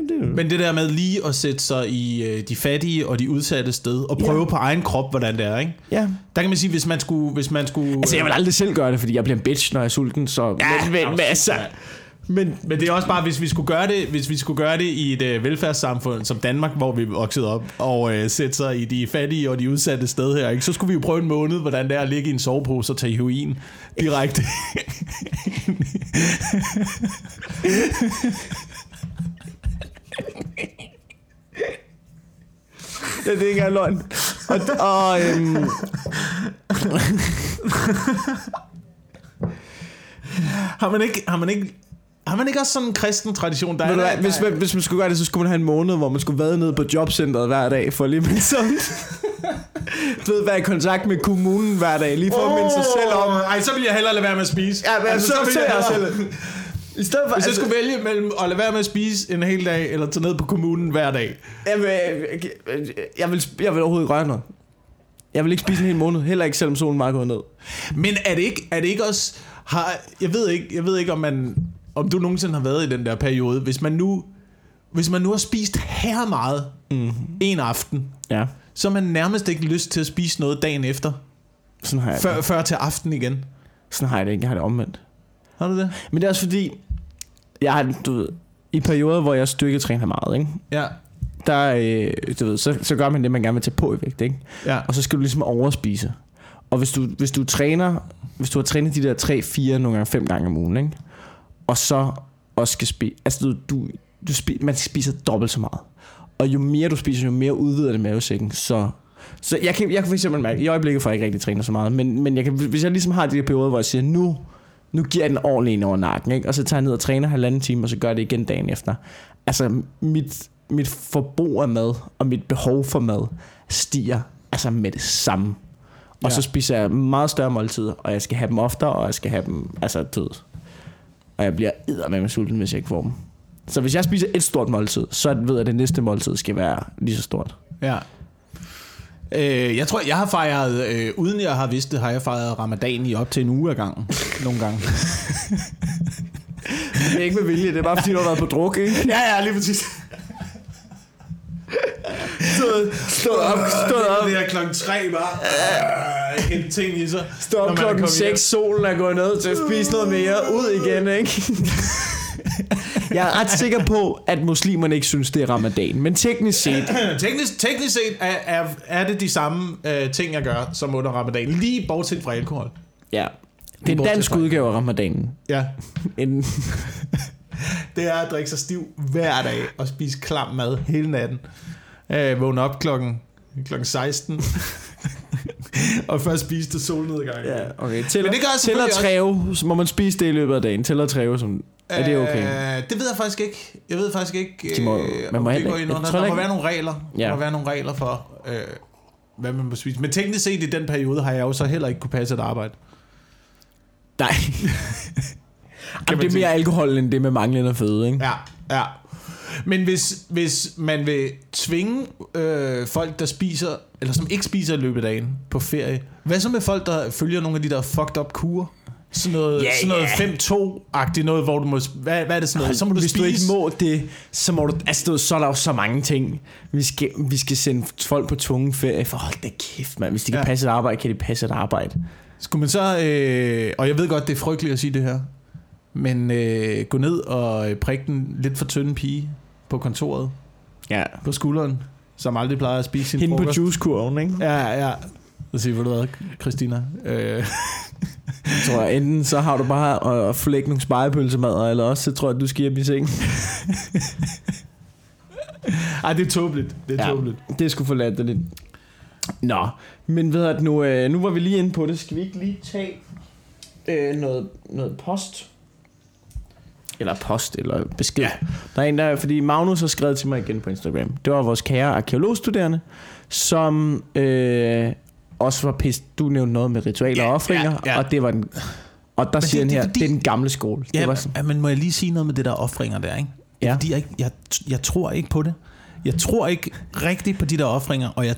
S2: det
S1: Men det der med lige at sætte sig i øh, de fattige og de udsatte sted, og prøve
S2: Ja.
S1: på egen krop, hvordan det er, ikke?
S2: ja.
S1: Der kan man sige, hvis man skulle... Hvis man skulle
S2: Altså, jeg vil aldrig selv gøre det, fordi jeg bliver en bitch, når jeg er sulten, så...
S1: Ja,
S2: men, men, men, altså,
S1: ja.
S2: Men,
S1: Men det er også bare, hvis vi skulle gøre det, hvis vi skulle gøre det i et øh, velfærdssamfund som Danmark, hvor vi vokset op, og øh, sætte sig i de fattige og de udsatte sted her, ikke? så skulle vi jo prøve en måned, hvordan det er at ligge i en sovepose og tage heroin direkte.
S2: Ja, det er ikke engang løgn. Og, og øhm,
S1: har man ikke... Har man ikke har man ikke også sådan en kristen tradition? Der er,
S2: hvad, hvis, man, hvis man skulle gøre det, så skulle man have en måned, hvor man skulle være nede på jobcentret hver dag, for lige med sådan... du ved, være i kontakt med kommunen hver dag, lige for at minde sig selv om...
S1: Ej, så vil jeg hellere lade være med at spise.
S2: Ja, men altså, så, så, jeg
S1: hellere-
S2: selv. I stedet for...
S1: Hvis jeg
S2: altså,
S1: skulle vælge mellem at lade være med at spise en hel dag, eller tage ned på kommunen hver dag.
S2: jeg, vil, jeg, vil, jeg vil overhovedet ikke røre noget. Jeg vil ikke spise en hel måned, heller ikke selvom solen meget går ned.
S1: Men er det ikke, er det ikke også... Har, jeg, ved ikke, jeg ved ikke, om man... Om du nogensinde har været i den der periode. Hvis man nu, hvis man nu har spist her meget
S2: Mm.
S1: en aften,
S2: Ja,
S1: så har man nærmest ikke lyst til at spise noget dagen efter.
S2: sådan har jeg
S1: Før,
S2: det.
S1: før til aften igen.
S2: Sådan har jeg det ikke, jeg har det omvendt.
S1: Har du det?
S2: Men det er også fordi, jeg har, du ved, i perioder, hvor jeg styrketræner meget, ikke?
S1: Ja.
S2: der, øh, du ved, så, så gør man det, man gerne vil tage på i vægt, ikke?
S1: Ja.
S2: Og så skal du ligesom overspise. Og hvis du, hvis du træner, hvis du har trænet de der 3, 4, nogle gange 5 gange om ugen, ikke? Og så også skal spise, altså du, du, du spi, man spiser dobbelt så meget. Og jo mere du spiser, jo mere udvider det mavesækken, så... Så jeg kan, jeg kan for eksempel mærke, i øjeblikket får jeg ikke rigtig trænet så meget, men, men jeg kan, hvis jeg ligesom har de her perioder, hvor jeg siger, nu, nu giver jeg den ordentligt ind over nakken, ikke? og så tager jeg ned og træner halvanden time, og så gør jeg det igen dagen efter. Altså, mit, mit forbrug af mad, og mit behov for mad, stiger altså med det samme. Og
S1: Ja.
S2: så spiser jeg meget større måltider, og jeg skal have dem oftere, og jeg skal have dem, altså, død. Og jeg bliver eddermame med sulten, hvis jeg ikke får dem. Så hvis jeg spiser et stort måltid, så ved jeg, at det næste måltid skal være lige så stort.
S1: Ja. Øh, jeg tror, jeg har fejret, øh, uden jeg har vidst det, har jeg fejret ramadan i op til en uge ad gangen. Nogle gange.
S2: Det er ikke med vilje, det er bare fordi, du har været på druk, ikke?
S1: ja, ja, lige præcis.
S2: Stået, stået op, stået op.
S1: Det er klokken tre bare. Hente ting i sig.
S2: Stå
S1: når
S2: op
S1: man er
S2: klokken
S1: kommet
S2: 6, solen er gået ned til at spise noget mere, ud igen, ikke? Jeg er ret sikker på, at muslimerne ikke synes, det er ramadan, men teknisk set,
S1: teknisk, teknisk set er, er, er det de samme øh, ting, jeg gør som under ramadan. Lige bortset fra alkohol.
S2: ja. Det er en dansk udgave af ramadanen.
S1: Ja.
S2: En,
S1: Det er at drikke sig stiv hver dag og spise klam mad hele natten. Øh, vågne op klokken, klokken 16. og først spise til solnedgang.
S2: ja, okay. Tæller,
S1: Men det gør selvfølgelig
S2: træve, så må man spise det i løbet af dagen. Tæller træve, som, er det okay?
S1: Øh, det ved jeg faktisk ikke. Jeg ved faktisk ikke.
S2: De må-
S1: øh,
S2: man må
S1: det går
S2: ikke-
S1: ind under.
S2: tror
S1: Der må
S2: ikke-
S1: være nogle regler.
S2: Ja.
S1: Der må være nogle regler for, øh, hvad man må spise. Men teknisk set i den periode har jeg jo så heller ikke kunne passe et arbejde.
S2: Nej. Jamen, det er mere alkohol, end det med manglende føde, ikke?
S1: Ja, ja. Men hvis, hvis man vil tvinge øh, folk, der spiser, eller som ikke spiser i løbet af dagen på ferie, hvad så med folk, der følger nogle af de der fucked up kurer? Sådan noget,
S2: Ja,
S1: sådan noget
S2: ja.
S1: 5-2-agtigt noget, hvor du må... Hvad, hvad er det sådan noget? Så må du
S2: Hvis
S1: spise...
S2: du ikke må det, så må du... Altså, du så er der jo så mange ting. Vi skal, vi skal sende folk på tvungen ferie, for hold da kæft, mand. Hvis de kan
S1: Ja.
S2: passe et arbejde, kan de passe et arbejde.
S1: Skulle man så... Øh, og jeg ved godt, det er frygteligt at sige det her. Men øh, gå ned og øh, prikke den lidt for tynde pige på kontoret
S2: Ja.
S1: på skulderen, som aldrig plejer at spise sin
S2: Hende på
S1: frokost.
S2: juicekurven, ikke?
S1: Ja, ja. Så siger ved du hvad, Christina? Øh,
S2: tror, jeg, enten så har du bare at flække nogle spejepølsemader, eller også så tror jeg, du skal hjem i seng.
S1: ej, det er tåbeligt. Det er
S2: Ja.
S1: tåbeligt.
S2: Det er sgu for lidt. Nå, men ved at nu, øh, nu var vi lige inde på det. Skal vi ikke lige tage øh, noget, noget post? Eller post, eller besked.
S1: Ja.
S2: Der er en, der, fordi Magnus har skrevet til mig igen på Instagram. Det var vores kære arkeologstuderende, som øh, også var pist. Du nævnte noget med ritualer
S1: Ja,
S2: og offringer,
S1: ja, ja.
S2: og det var den... Og der
S1: det-
S2: siger
S1: det er
S2: her,
S1: fordi-
S2: det er den gamle skole.
S1: Ja,
S2: det var
S1: men,
S2: sådan,
S1: ja, men må jeg lige sige noget med det der offringer der, ikke? Det er
S2: Ja.
S1: Fordi jeg, jeg, jeg tror ikke på det. Jeg tror ikke rigtigt på de der offringer, og jeg,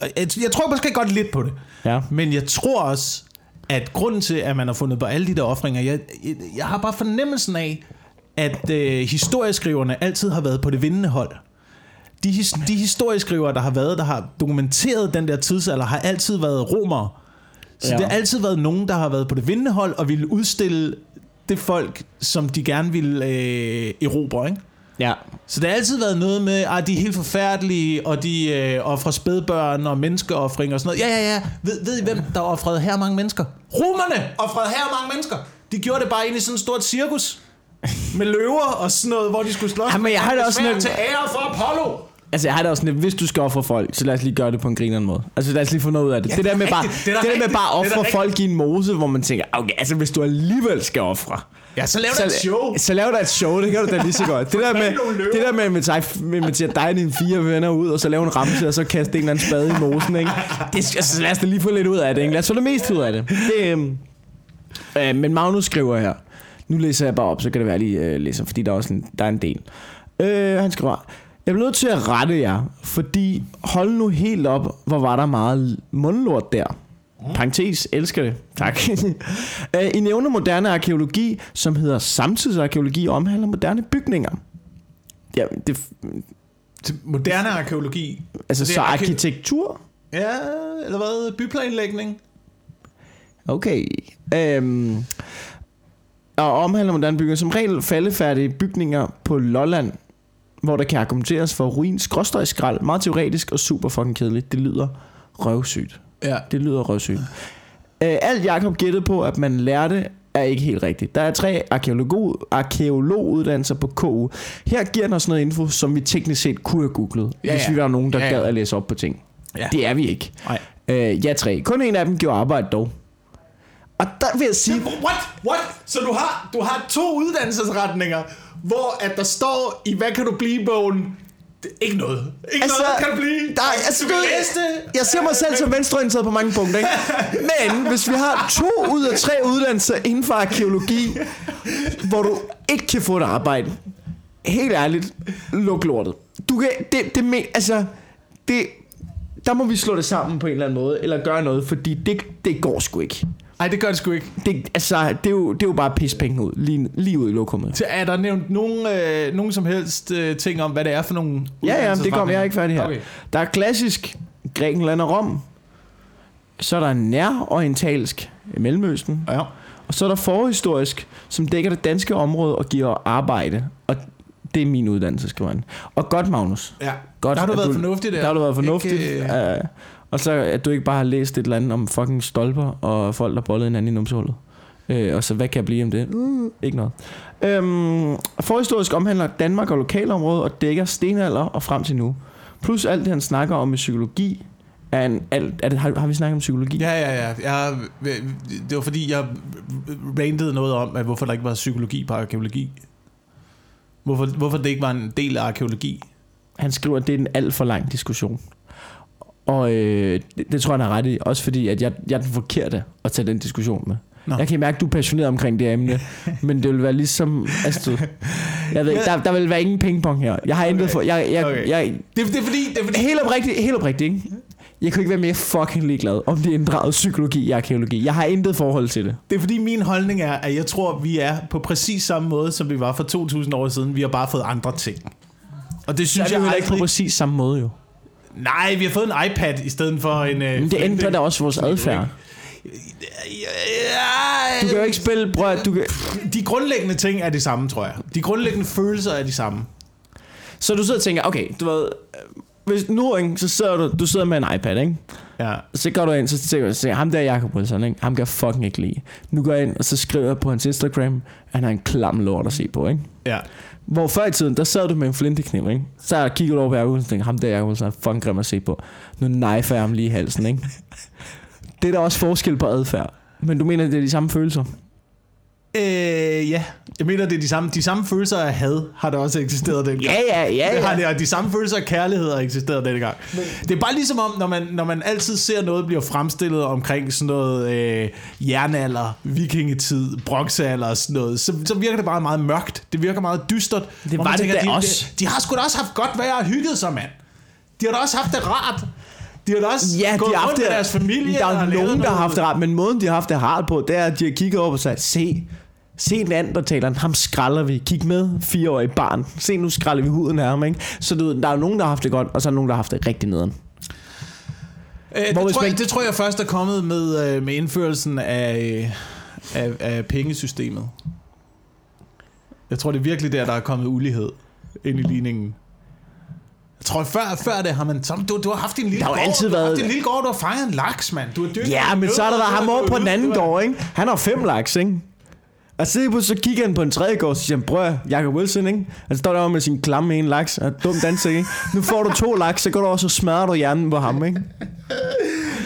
S1: jeg, jeg tror måske godt lidt på det.
S2: ja.
S1: Men jeg tror også, at grunden til, at man har fundet på alle de der offringer, jeg, jeg, jeg har bare fornemmelsen af, at øh, historieskriverne altid har været på det vindende hold. De, his, de historieskrivere, der har været, der har dokumenteret den der tidsalder, har altid været romere. Så
S2: Ja.
S1: det har altid været nogen, der har været på det vindende hold, og ville udstille det folk, som de gerne ville øh, erobre, ikke?
S2: ja.
S1: Så det har altid været noget med, at de er helt forfærdelige, og de øh, offrer spædbørn og menneskeoffring og sådan noget. Ja, ja, ja. Ved, ved I, hvem der offrede her mange mennesker? Romerne offrede her mange mennesker. De gjorde det bare ind i sådan et stort cirkus. Med løver og sådan noget, hvor de skulle slås.
S2: Jamen, jeg har det også sådan-
S1: til ære for Apollo.
S2: Altså, jeg har det også sådan, hvis du skal ofre folk, så lad os lige gøre det på en grineren måde. Altså, lad os lige få noget ud af det.
S1: Ja,
S2: det der med bare, det
S1: Det er da
S2: der med bare at
S1: Det
S2: ofre folk i en mose, hvor man tænker, okay, altså hvis du alligevel skal ofre,
S1: Ja, så lav da et show.
S2: så lav da et show, det kan du da lige så godt. Det der med, det der med, med, dig, med, med at dig og dine fire venner ud, og så lave en ramse, og så kaste en eller anden spade i mosen, ikke? Det, skal- altså, lad os da lige få lidt ud af det, ikke? Lad os få det mest ud af det. det øhm, øh, men Magnus skriver her, nu læser jeg bare op, så kan det være, at jeg lige øh, læser, fordi der er også en, der er en del. Øh, han skriver, jeg bliver nødt til at rette jer, fordi hold nu helt op, hvor var der meget mundlort der. Parentes, elsker det. Tak. Øh, I nævner moderne arkeologi, som hedder samtidsarkeologi og omhandler moderne bygninger. Ja, det,
S1: Til moderne arkeologi.
S2: altså så
S1: arke-
S2: arkitektur?
S1: Ja, eller hvad? Byplanlægning.
S2: Okay. Øhm, og omhandler moderne bygninger. Som regel faldefærdige bygninger på Lolland, hvor der kan argumenteres for ruin, skråstøjskrald, meget teoretisk og super fucking kedeligt. Det lyder røvsygt.
S1: Ja.
S2: Det lyder røvsygt. Øh, alt Jacob gættede på, at man lærte, er ikke helt rigtigt. Der er tre arkeolog, arkeologuddannelser på KU. Her giver den os noget info, som vi teknisk set kunne have googlet,
S1: Ja,
S2: hvis
S1: ja.
S2: vi var nogen, der
S1: Ja, ja.
S2: gad at læse op på ting.
S1: Ja.
S2: Det er vi ikke.
S1: Nej.
S2: Øh, ja, tre. Kun en af dem gjorde arbejde dog. Og der vil jeg sige...
S1: What? What? Så du har, du har to uddannelsesretninger, hvor at der står i Hvad kan du blive bogen? Det- Ikke noget. Ikke
S2: Altså,
S1: noget kan du blive.
S2: Der, er- altså,
S1: du det.
S2: jeg ser mig selv som venstreorienteret på mange punkter, ikke? Men hvis vi har to ud af tre uddannelser inden for arkeologi, hvor du ikke kan få et arbejde, helt ærligt, luk lortet. Du kan, det, det, men, altså, det, der må vi slå det sammen på en eller anden måde, eller gøre noget, fordi det, det går sgu ikke.
S1: Nej, det gør det sgu ikke.
S2: Det, altså, det, er jo, det er jo bare pis penge ud, lige, lige ud i lokummet.
S1: Så er der nævnt nogen, øh, nogen som helst øh, ting om, hvad det er for nogle
S2: Ja, ja, det kommer jeg er ikke færdig her.
S1: Okay.
S2: Der er klassisk Grækenland og Rom. Så er der nærorientalsk Mellemøsten.
S1: Ja.
S2: Og så er der forhistorisk, som dækker det danske område og giver arbejde. Og det er min uddannelse, skriver han. Og godt, Magnus.
S1: ja.
S2: Godt,
S1: Der har du været fornuftig der.
S2: Der har du været fornuftig.
S1: Ikke,
S2: uh, og så at du ikke bare har læst et eller andet om fucking stolper og folk, der bollede hinanden i numsehullet. Uh, og så hvad kan jeg blive om det? Uh, ikke noget. Um, forhistorisk omhandler Danmark og lokalområdet og dækker stenalder og frem til nu. Plus alt det, han snakker om med psykologi. Er en, alt, er det, har, har vi snakket om psykologi?
S1: Ja, ja, ja. Jeg, det var fordi, jeg rantede noget om, at hvorfor der ikke var psykologi på arkeologi. Hvorfor, hvorfor det ikke var en del af arkeologi.
S2: Han skriver, at det er en alt for lang diskussion. Og øh, det, det tror jeg, han har ret i. Også fordi, at jeg, jeg er den forkerte at tage den diskussion med.
S1: Nå.
S2: Jeg kan mærke, at du er passioneret omkring det emne. men det vil være ligesom... Altså, du, jeg ved, der, der vil være ingen pingpong her. Jeg har intet for... Jeg, jeg,
S1: Okay.
S2: okay. jeg,
S1: Det, det er fordi, det er fordi
S2: helt oprigtigt, helt oprigtigt, ikke? Jeg kunne ikke være mere fucking ligeglad, om det inddraget psykologi i arkeologi. Jeg har intet forhold til det.
S1: Det er fordi min holdning er, at jeg tror, vi er på præcis samme måde, som vi var for 2000 år siden. Vi har bare fået andre ting. Og det synes jeg
S2: jo heller ikke på
S1: aldrig...
S2: præcis samme måde, jo.
S1: Nej, vi har fået en iPad i stedet for en... øh,
S2: Men det ændrer da også vores adfærd. Du kan jo ikke spille... Bror, du kan,
S1: De grundlæggende ting er de samme, tror jeg. De grundlæggende følelser er de samme.
S2: Så du sidder og tænker, okay, du ved, hvis nu, ikke, så sidder du, du sidder med en iPad, ikke?
S1: Ja.
S2: Så går du ind, så tænker du, så ham der Jacob Wilson, ikke? ham kan jeg fucking ikke lide. Nu går jeg ind, og så skriver jeg på hans Instagram, at han er en klam lort at se på, ikke?
S1: Ja.
S2: Hvor før i tiden, der sad du med en flintekniv, ikke? Så jeg kigger over på Jacob Wilson og tænkte, ham der Jacob Olsen er fucking grim at se på. Nu knifer jeg ham lige i halsen, ikke? Det er der også forskel på adfærd. Men du mener, det er de samme følelser?
S1: Øh, ja. Jeg mener, det er de samme, de samme følelser af had, har der også eksisteret dengang.
S2: Ja, ja, ja,
S1: Det har
S2: ja.
S1: det, og de samme følelser af kærlighed har eksisteret denne gang. Det er bare ligesom om, når man, når man altid ser noget bliver fremstillet omkring sådan noget øh, jernalder, vikingetid, bronzealder og sådan noget, så, så virker det bare meget mørkt. Det virker meget dystert.
S2: Det var det da
S1: de,
S2: også.
S1: De, de, har sgu da også haft godt vejr og hygget sig, mand. De har da også haft det rart. De har da også
S2: Ja,
S1: gået
S2: de har
S1: rundt
S2: haft
S1: med
S2: det.
S1: deres familie.
S2: Der
S1: og
S2: er nogen, der har haft det rart, men måden, de har haft det rart på, det er, at de har kigget op og sagt, se, se en anden, der taler, ham skralder vi. Kig med, fireårig barn. Se, nu skralder vi huden af ham, ikke? Så du, der er nogen, der har haft det godt, og så er nogen, der har haft det rigtig nederen.
S1: Øh, det, tror jeg, det tror jeg først er kommet med, øh, med indførelsen af, af, af pengesystemet. Jeg tror, det er virkelig der, der er kommet ulighed ind i ligningen. Jeg tror, før, før det har man... Så, du, du har haft din lille
S2: Der har
S1: gård,
S2: altid
S1: du har
S2: været-
S1: haft din lille gård, du har fanget en laks, mand. Du har dyrket
S2: Ja, men så har der været ham
S1: du har
S2: over på den anden
S1: du har-
S2: gård, ikke? Han har fem laks, ikke? Og så, på, så kigger han på en tredje gård, og siger han, bror, Jacob Wilson, ikke? Han står der med sin klamme en laks, og dum danser, ikke? Nu får du to laks, så går du også og smadrer du hjernen på ham, ikke?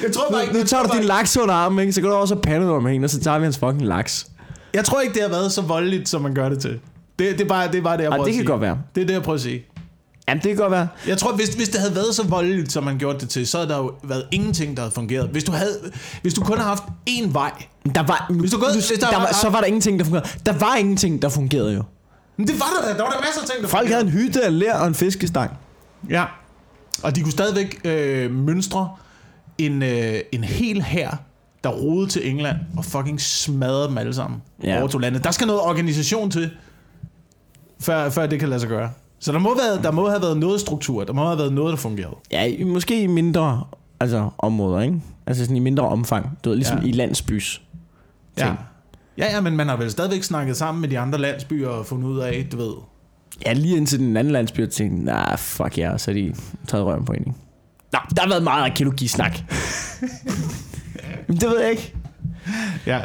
S1: Jeg tror bare ikke,
S2: Nu
S1: jeg
S2: tager du din laks under armen, ikke? Så går du også og pander med hende, og så tager vi hans fucking laks.
S1: Jeg tror ikke, det har været så voldeligt, som man gør det til. Det, det, er, bare, det er bare det, jeg
S2: Ej,
S1: prøver
S2: det
S1: at
S2: kan
S1: sige.
S2: godt være.
S1: Det er det, jeg prøver at sige.
S2: Jamen, det kan godt være.
S1: Jeg tror, hvis, hvis det havde været så voldeligt, som man gjorde det til, så havde der jo været ingenting, der havde fungeret. Hvis du, havde, hvis du kun har haft én vej,
S2: Der var,
S1: Hvis du hvis der
S2: der
S1: var-
S2: var, så var der ingenting, der fungerede. Der var ingenting, der fungerede jo.
S1: men det var der da. Der var der masser af ting, der
S2: Folk havde en hytte af lær og en fiskestang.
S1: Ja. Og de kunne stadigvæk øh, mønstre en, øh, en hel her der rodede til England og fucking smadrede dem alle sammen.
S2: Ja.
S1: Ja. Overtog landet. Der skal noget organisation til, før, før det kan lade sig gøre. Så der må, være, der må have været noget struktur. Der må have været noget, der fungerede.
S2: Ja, måske i mindre altså, områder, ikke? Altså sådan i mindre omfang. Du ved, ligesom
S1: Ja.
S2: ja. i landsbys.
S1: Ja.
S2: ting.
S1: ja, ja, men man har vel stadigvæk snakket sammen med de andre landsbyer og fundet ud af, du ved...
S2: Ja, lige indtil den anden landsby og tænkte, nah, fuck ja, yeah, så er de taget røven på en, ikke? Nå, der har været meget arkeologisnak. Det ved jeg ikke.
S1: Ja.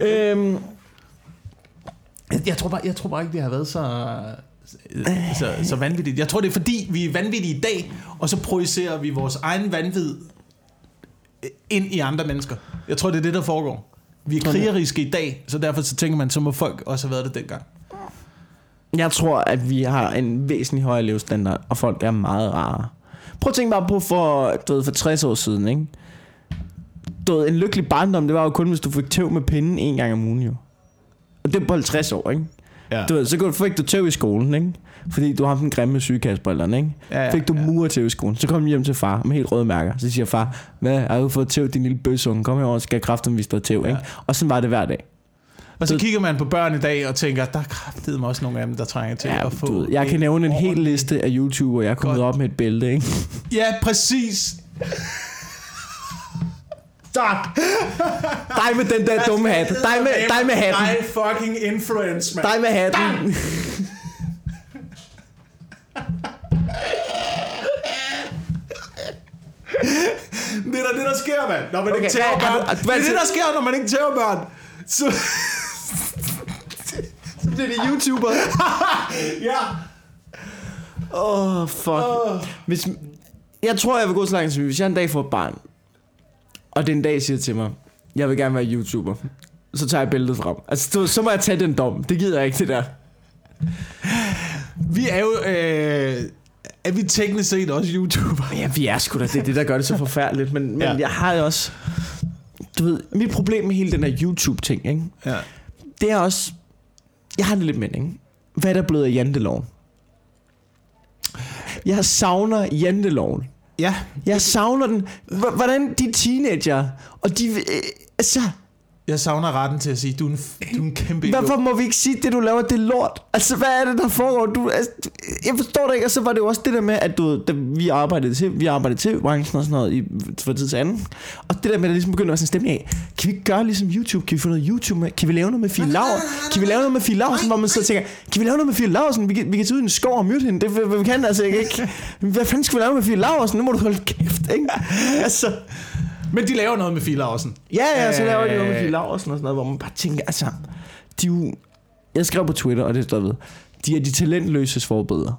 S2: Øhm,
S1: Jeg, jeg, tror bare, jeg tror bare ikke, det har været så, så, så vanvittigt. Jeg tror, det er fordi, vi er vanvittige i dag, og så projicerer vi vores egen vanvid ind i andre mennesker. Jeg tror, det er det, der foregår. Vi er krigeriske i dag, så derfor så tænker man, så må folk også have været det dengang.
S2: jeg tror, at vi har en væsentlig højere levestandard, og folk er meget rare. Prøv at tænke bare på for, du ved, for 60 år siden, ikke? Du ved, en lykkelig barndom, det var jo kun, hvis du fik tæv med pinden en gang om ugen, jo. Og det er på 50 år, ikke?
S1: Ja.
S2: Du så fik du tæv i skolen, ikke? Fordi du har den grimme sygekassebrillerne, ikke?
S1: Ja, ja,
S2: Fik du
S1: ja.
S2: murer til i skolen. Så kom du hjem til far med helt røde mærker. Så siger far, hvad, har du fået tæv, din lille bøsunge? Kom herover, så skal jeg kraften vise dig tæv,
S1: Ja.
S2: ikke? Og sådan var det hver dag.
S1: Og så kigger man på børn i dag og tænker, der er kraftedeme også nogle af dem, der trænger til
S2: Ja,
S1: at få...
S2: du ved, jeg kan nævne en hel liste af YouTuber, jeg er kommet op med et bælte, ikke?
S1: Ja, præcis. Tak.
S2: Dig med den der dumme hat. Dig med, dig med hatten.
S1: Dig fucking influence, man.
S2: Dig med hatten.
S1: Det er da det, der sker, mand. Når man
S2: Okay,
S1: ikke tæver
S2: hvad-
S1: børn.
S2: hvad-
S1: Det
S2: hvad-
S1: er det, der sker, når man ikke tæver børn. Så,
S2: Så bliver det YouTuber.
S1: ja.
S2: Åh, oh, fuck.
S1: Åh.
S2: Hvis, jeg tror, jeg vil gå så langt, som hvis jeg en dag får et barn, og den dag siger til mig, jeg vil gerne være YouTuber, så tager jeg billedet frem. Altså, så, så må jeg tage den dom. Det gider jeg ikke, det der.
S1: Vi er jo... Øh, er vi teknisk set også YouTuber?
S2: Ja, vi er sgu da. Det er det, der gør det så forfærdeligt. Men, men
S1: Ja.
S2: jeg har jo også... Du ved, mit problem med hele den her YouTube-ting, ikke?
S1: Ja.
S2: det er også... Jeg har det lidt ikke? Hvad er der blevet af janteloven? Jeg savner janteloven.
S1: Ja.
S2: Jeg savner den. Hvordan de teenager, og de... Øh, altså,
S1: jeg savner retten til at sige, du er en, du er en kæmpe idiot.
S2: hvorfor må vi ikke sige, det du laver, det er lort? Altså, hvad er det, der foregår? Du, altså, jeg forstår det ikke, og så var det jo også det der med, at du, da vi arbejdede til, vi arbejdede til branchen og sådan noget i, for tid til anden. Og det der med, at der ligesom begyndte at være sådan en stemning af, kan vi ikke gøre ligesom YouTube? Kan vi få noget YouTube med? Kan vi lave noget med Fie Laur? Kan vi lave noget med Fie Laursen, hvor man så tænker, kan vi lave noget med Fie Laursen? Vi kan, vi kan tage ud i en skov og myrde hende. Det vi, vi kan altså ikke. Hvad fanden skal vi lave med Fie Laursen? Nu må du holde kæft, ikke? Altså,
S1: men de laver noget med Fie Laursen.
S2: Ja, ja, så laver de noget med
S1: Øh.
S2: Fie Laursen og sådan noget, hvor man bare tænker, altså, de er jo, jeg skrev på Twitter, og det står ved, de er de talentløses forbedre.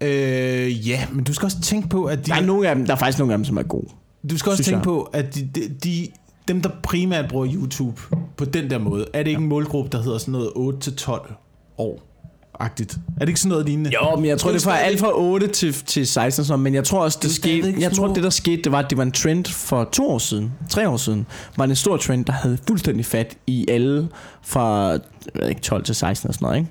S1: Øh, ja, men du skal også tænke på, at de...
S2: Der er, nogle af dem, der er faktisk nogle af dem, som er gode.
S1: Du skal også tænke
S2: jeg.
S1: på, at de, de, de, dem, der primært bruger YouTube på den der måde, er det ikke en målgruppe, der hedder sådan noget 8-12 år? Agtigt. Er det ikke sådan noget lignende?
S2: Jo, men jeg tror,
S1: Det
S2: det
S1: stadigvæk-
S2: alt fra 8 til, til 16 og sådan men jeg tror også, det,
S1: Det
S2: skete, jeg tror, det der skete, det var, at det var en trend for to år siden, tre år siden, var det en stor trend, der havde fuldstændig fat i alle fra ikke, 12 til 16 og sådan noget, ikke?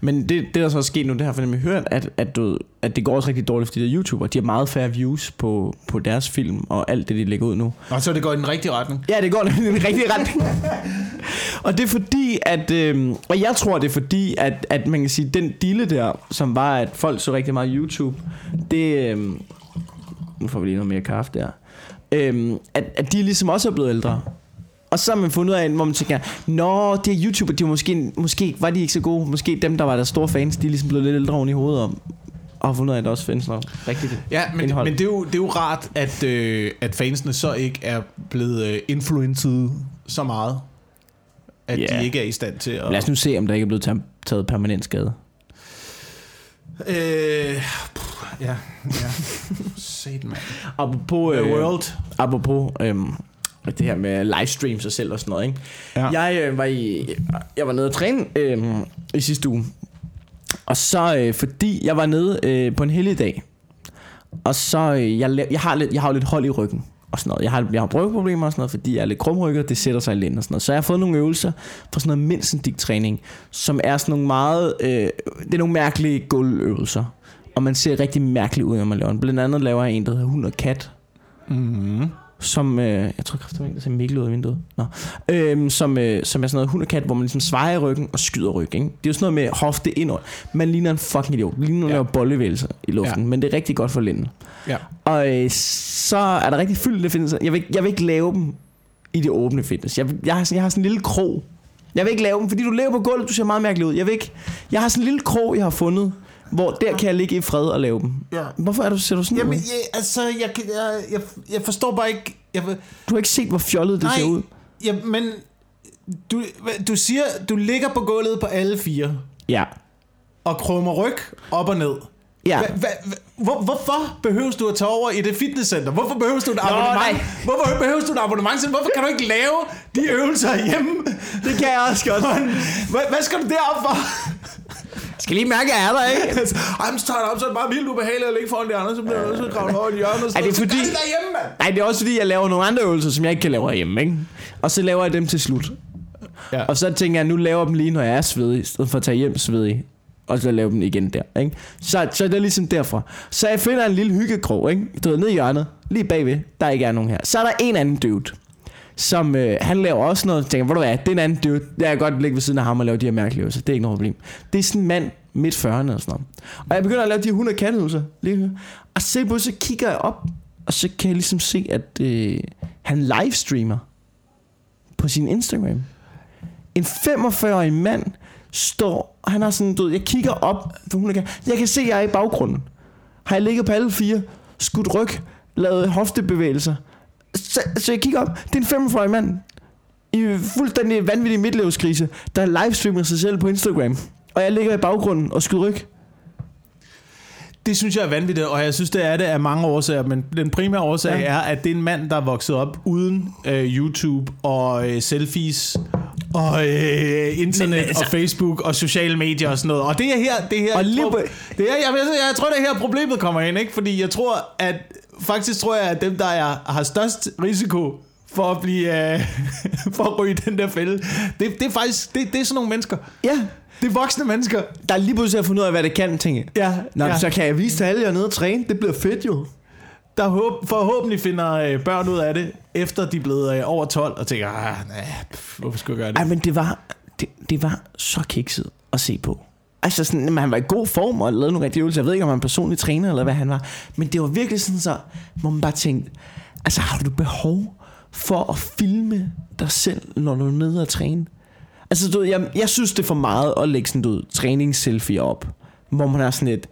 S2: Men det, det der så er sket nu, det har jeg nemlig hørt, at, at, du, at det går også rigtig dårligt for de der YouTubere. De har meget færre views på, på deres film og alt det, de lægger ud nu.
S1: Og så det går i den rigtige retning.
S2: Ja, det går i den rigtige retning. Og det er fordi, at... Øh, og jeg tror, det er fordi, at, at man kan sige, den dille der, som var, at folk så rigtig meget YouTube, det... Øh, nu får vi lige noget mere kaffe der. Øh, at, at de ligesom også er blevet ældre. Og så har man fundet ud af, hvor man tænker, Nå, det er YouTuber, de var måske, måske var de ikke så gode. Måske dem, der var der store fans, de er ligesom blevet lidt ældre oven i hovedet og, og har fundet ud af, at der også findes noget rigtigt.
S1: Ja, men,
S2: Indhold.
S1: men det, er jo, det er jo rart, at, øh, at fansene så ikke er blevet øh, influenced så meget, at
S2: Ja.
S1: de ikke er i stand til at...
S2: Lad os nu se, om der ikke er blevet taget- permanent skade.
S1: Øh, pff, ja, ja. Satan, man.
S2: Apropos,
S1: The
S2: øh,
S1: world.
S2: apropos øhm, det her med livestream sig selv og sådan noget, ikke?
S1: Ja.
S2: Jeg øh, var i, jeg var nede og træne øh, i sidste uge. Og så øh, fordi jeg var nede øh, på en heldig dag. Og så øh, jeg, jeg har lidt jeg har lidt hold i ryggen og sådan noget. Jeg har jeg har bryggeproblemer og sådan noget, fordi jeg er lidt krumrykket, det sætter sig lidt og sådan noget. Så jeg har fået nogle øvelser fra sådan noget mindsendig træning, som er sådan nogle meget øh, det er nogle mærkelige gulvøvelser. Og man ser rigtig mærkelig ud, når man laver den. Blandt andet laver jeg en, der hedder hund og kat,
S1: Mm-hmm
S2: som, øh, jeg tror kraftigt, der ser Mikkel ud af vinduet. Nå. Øhm, som, øh, som er sådan noget hund og kat, hvor man ligesom svejer ryggen og skyder ryggen. Ikke? Det er jo sådan noget med hofte indad. Man ligner en fucking idiot. Man ligner, ja. Laver bollevægelser i luften, ja. men det er rigtig godt for lænden.
S1: Ja.
S2: Og øh, så er der rigtig fyldt det fitness. Jeg vil, ikke- jeg vil ikke lave dem i det åbne fitness. Jeg, jeg, har, sådan- jeg har sådan en lille krog. Jeg vil ikke lave dem, fordi du lever på gulvet, du ser meget mærkelig ud. Jeg vil ikke. Jeg har sådan en lille krog, jeg har fundet, hvor der kan jeg ligge i fred og lave dem.
S1: Ja.
S2: Hvorfor er du, ser du sådan
S1: Jamen, jeg, altså, jeg, jeg, jeg, jeg forstår bare ikke... Jeg,
S2: Du har ikke set, hvor fjollet det
S1: nej,
S2: ser ud.
S1: Ja, men du, du siger, du ligger på gulvet på alle fire
S2: Ja.
S1: og krummer ryg op og ned.
S2: Ja.
S1: Hva, hva, hvor, hvorfor behøves du at tage over i det fitnesscenter? Hvorfor behøves du et abonnement?
S2: nej.
S1: Hvorfor behøves du et abonnement? til- Hvorfor kan du ikke lave de øvelser hjemme?
S2: Det kan jeg også godt.
S1: Hvad, hvad skal du derop for?
S2: Skal lige mærke, at jeg er der, ikke?
S1: Ej, men så tager det op, så er det bare vildt ubehageligt at ligge foran de andre, så bliver du nødt til at kravle over i hjørnet.
S2: Er det fordi-
S1: det derhjemme.
S2: Nej, det er også fordi, jeg laver nogle andre øvelser, som jeg ikke kan lave hjemme, ikke? Og så laver jeg dem til slut.
S1: Ja.
S2: Og så tænker jeg, nu laver jeg dem lige, når jeg er svedig, i stedet for at tage hjem svedig. Og så lave dem igen der, ikke? Så, så det er ligesom derfra. Så jeg finder en lille hyggekrog, ikke? Du ved, ned i hjørnet, lige bagved, der ikke er nogen her. Så er der en anden dude, som øh, han laver også noget, og tænker, hvor du er, det er en anden dude, jeg kan godt ligge ved siden af ham og lave de her mærkelige øvelser, det er ikke noget problem. Det er sådan en mand midt 40'erne og sådan noget. Og jeg begynder at lave de her 100 katteøvelser, lige nu. Og så, på, så kigger jeg op, og så kan jeg ligesom se, at øh, han livestreamer på sin Instagram. En 45-årig mand står, og han har sådan, du ved, jeg kigger op, på 100 kat- jeg kan se, at jeg er i baggrunden. Har jeg ligget på alle fire, skudt ryg, lavet hoftebevægelser, så, så jeg kigger op, det er en 45-årig mand i fuldstændig vanvittig midtlivskrise, der livestreamer sig selv på Instagram. Og jeg ligger i baggrunden og skyder ryg.
S1: Det synes jeg er vanvittigt, og jeg synes, det er det af mange årsager, men den primære årsag
S2: Ja.
S1: er, at det er en mand, der er vokset op uden øh, YouTube og øh, selfies og øh, internet
S2: Men, altså-
S1: og Facebook og sociale medier og sådan noget. Og det er her, det er her,
S2: Og lige
S1: jeg, tror,
S2: på-
S1: det er, jeg, jeg, jeg tror, det er her problemet kommer ind, ikke? Fordi jeg tror, at faktisk tror jeg, at dem, der er, har størst risiko for at blive, øh, for at ryge den der fælde, det, det er faktisk, det, det er sådan nogle mennesker.
S2: Ja,
S1: Det er voksne mennesker.
S2: der er lige pludselig at finde ud af, hvad det kan, tænke.
S1: Ja,
S2: Nå,
S1: ja.
S2: så kan jeg vise til alle, jeg er nede og træne. Det bliver fedt jo.
S1: der håb, forhåbentlig finder øh, børn ud af det, efter de er blevet øh, over 12, og tænker, ah, nej, pff, hvorfor skulle jeg gøre det?
S2: Ej, men det var, det, det var så kikset at se på. Altså sådan, jamen, han var i god form og lavede nogle rigtige øvelser. Jeg ved ikke, om han var en personlig træner eller hvad han var. Men det var virkelig sådan så, hvor man bare tænkte, altså har du behov for at filme dig selv, når du er nede og træne? Altså du ved, jeg, jeg synes det er for meget at lægge sådan, du træningsselfie op. Hvor man er sådan et,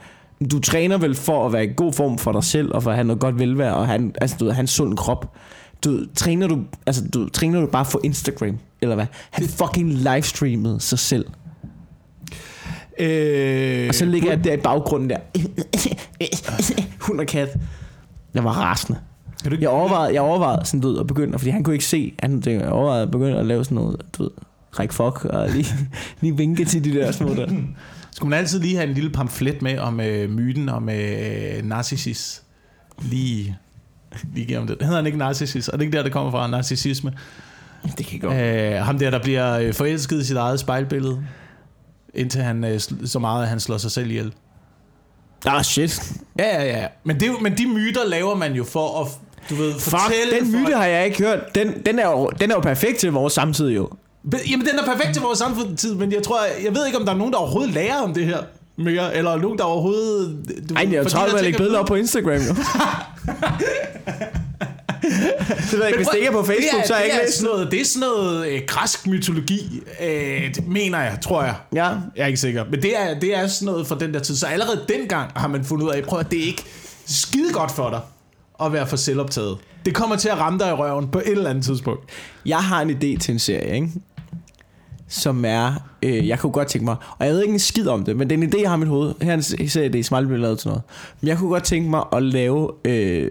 S2: du træner vel for at være i god form for dig selv, og for at have noget godt velvære, og have, en- altså, du ved, have en sund krop. Du, træner du, altså, du, træner du bare for Instagram, eller hvad? Han fucking livestreamede sig selv.
S1: Øh,
S2: Og så ligger jeg der i baggrunden der. Hund og kat. Jeg var rasende.
S1: kan du
S2: Jeg overvejede, jeg overvejede sådan, du ved, at begynde, fordi han kunne ikke se, han jeg overvejede at begynde at lave sådan noget, du ved, række fuck, og lige, lige vinke til de der små der.
S1: skulle man altid lige have en lille pamflet med om øh, myten om øh, narcissus? Lige, lige om det. Hedder han ikke narcissus? Er det ikke der, det kommer fra, narcissisme?
S2: Det kan godt.
S1: Øh, ham der, der bliver øh, forelsket i sit eget spejlbillede, indtil han øh, så meget, at han slår sig selv ihjel.
S2: Ah, shit.
S1: Ja, ja, ja. Men, det, er jo- men de myter laver man jo for at, du ved,
S2: Fuck,
S1: fortælle
S2: den
S1: folk-
S2: myte har jeg ikke hørt. Den, den, er jo, den er jo perfekt til vores samtid jo.
S1: Men- Jamen, den er perfekt til vores samfundstid, men jeg tror, jeg ved ikke, om der er nogen, der overhovedet lærer om det her mere, eller nogen, der overhovedet... Du,
S2: Ej, jeg er
S1: der
S2: med at lægge billeder op på Instagram jo. det ved jeg ikke, hvis det ikke er på Facebook,
S1: det er,
S2: så har jeg
S1: det
S2: ikke
S1: er
S2: læst
S1: sådan noget, Det er sådan noget øh, græsk mytologi, øh, det mener jeg, tror jeg.
S2: Ja.
S1: Jeg er ikke sikker. Men det er, det er sådan noget fra den der tid. Så allerede dengang har man fundet ud af, prøv at det er ikke skide godt for dig at være for selvoptaget. Det kommer til at ramme dig i røven på et eller andet tidspunkt.
S2: Jeg har en idé til en serie, ikke? Som er, øh, jeg kunne godt tænke mig, og jeg ved ikke en skid om det, men det er en idé, jeg har i mit hoved. Her er en serie, det er bliver lavet til noget. Men jeg kunne godt tænke mig at lave øh,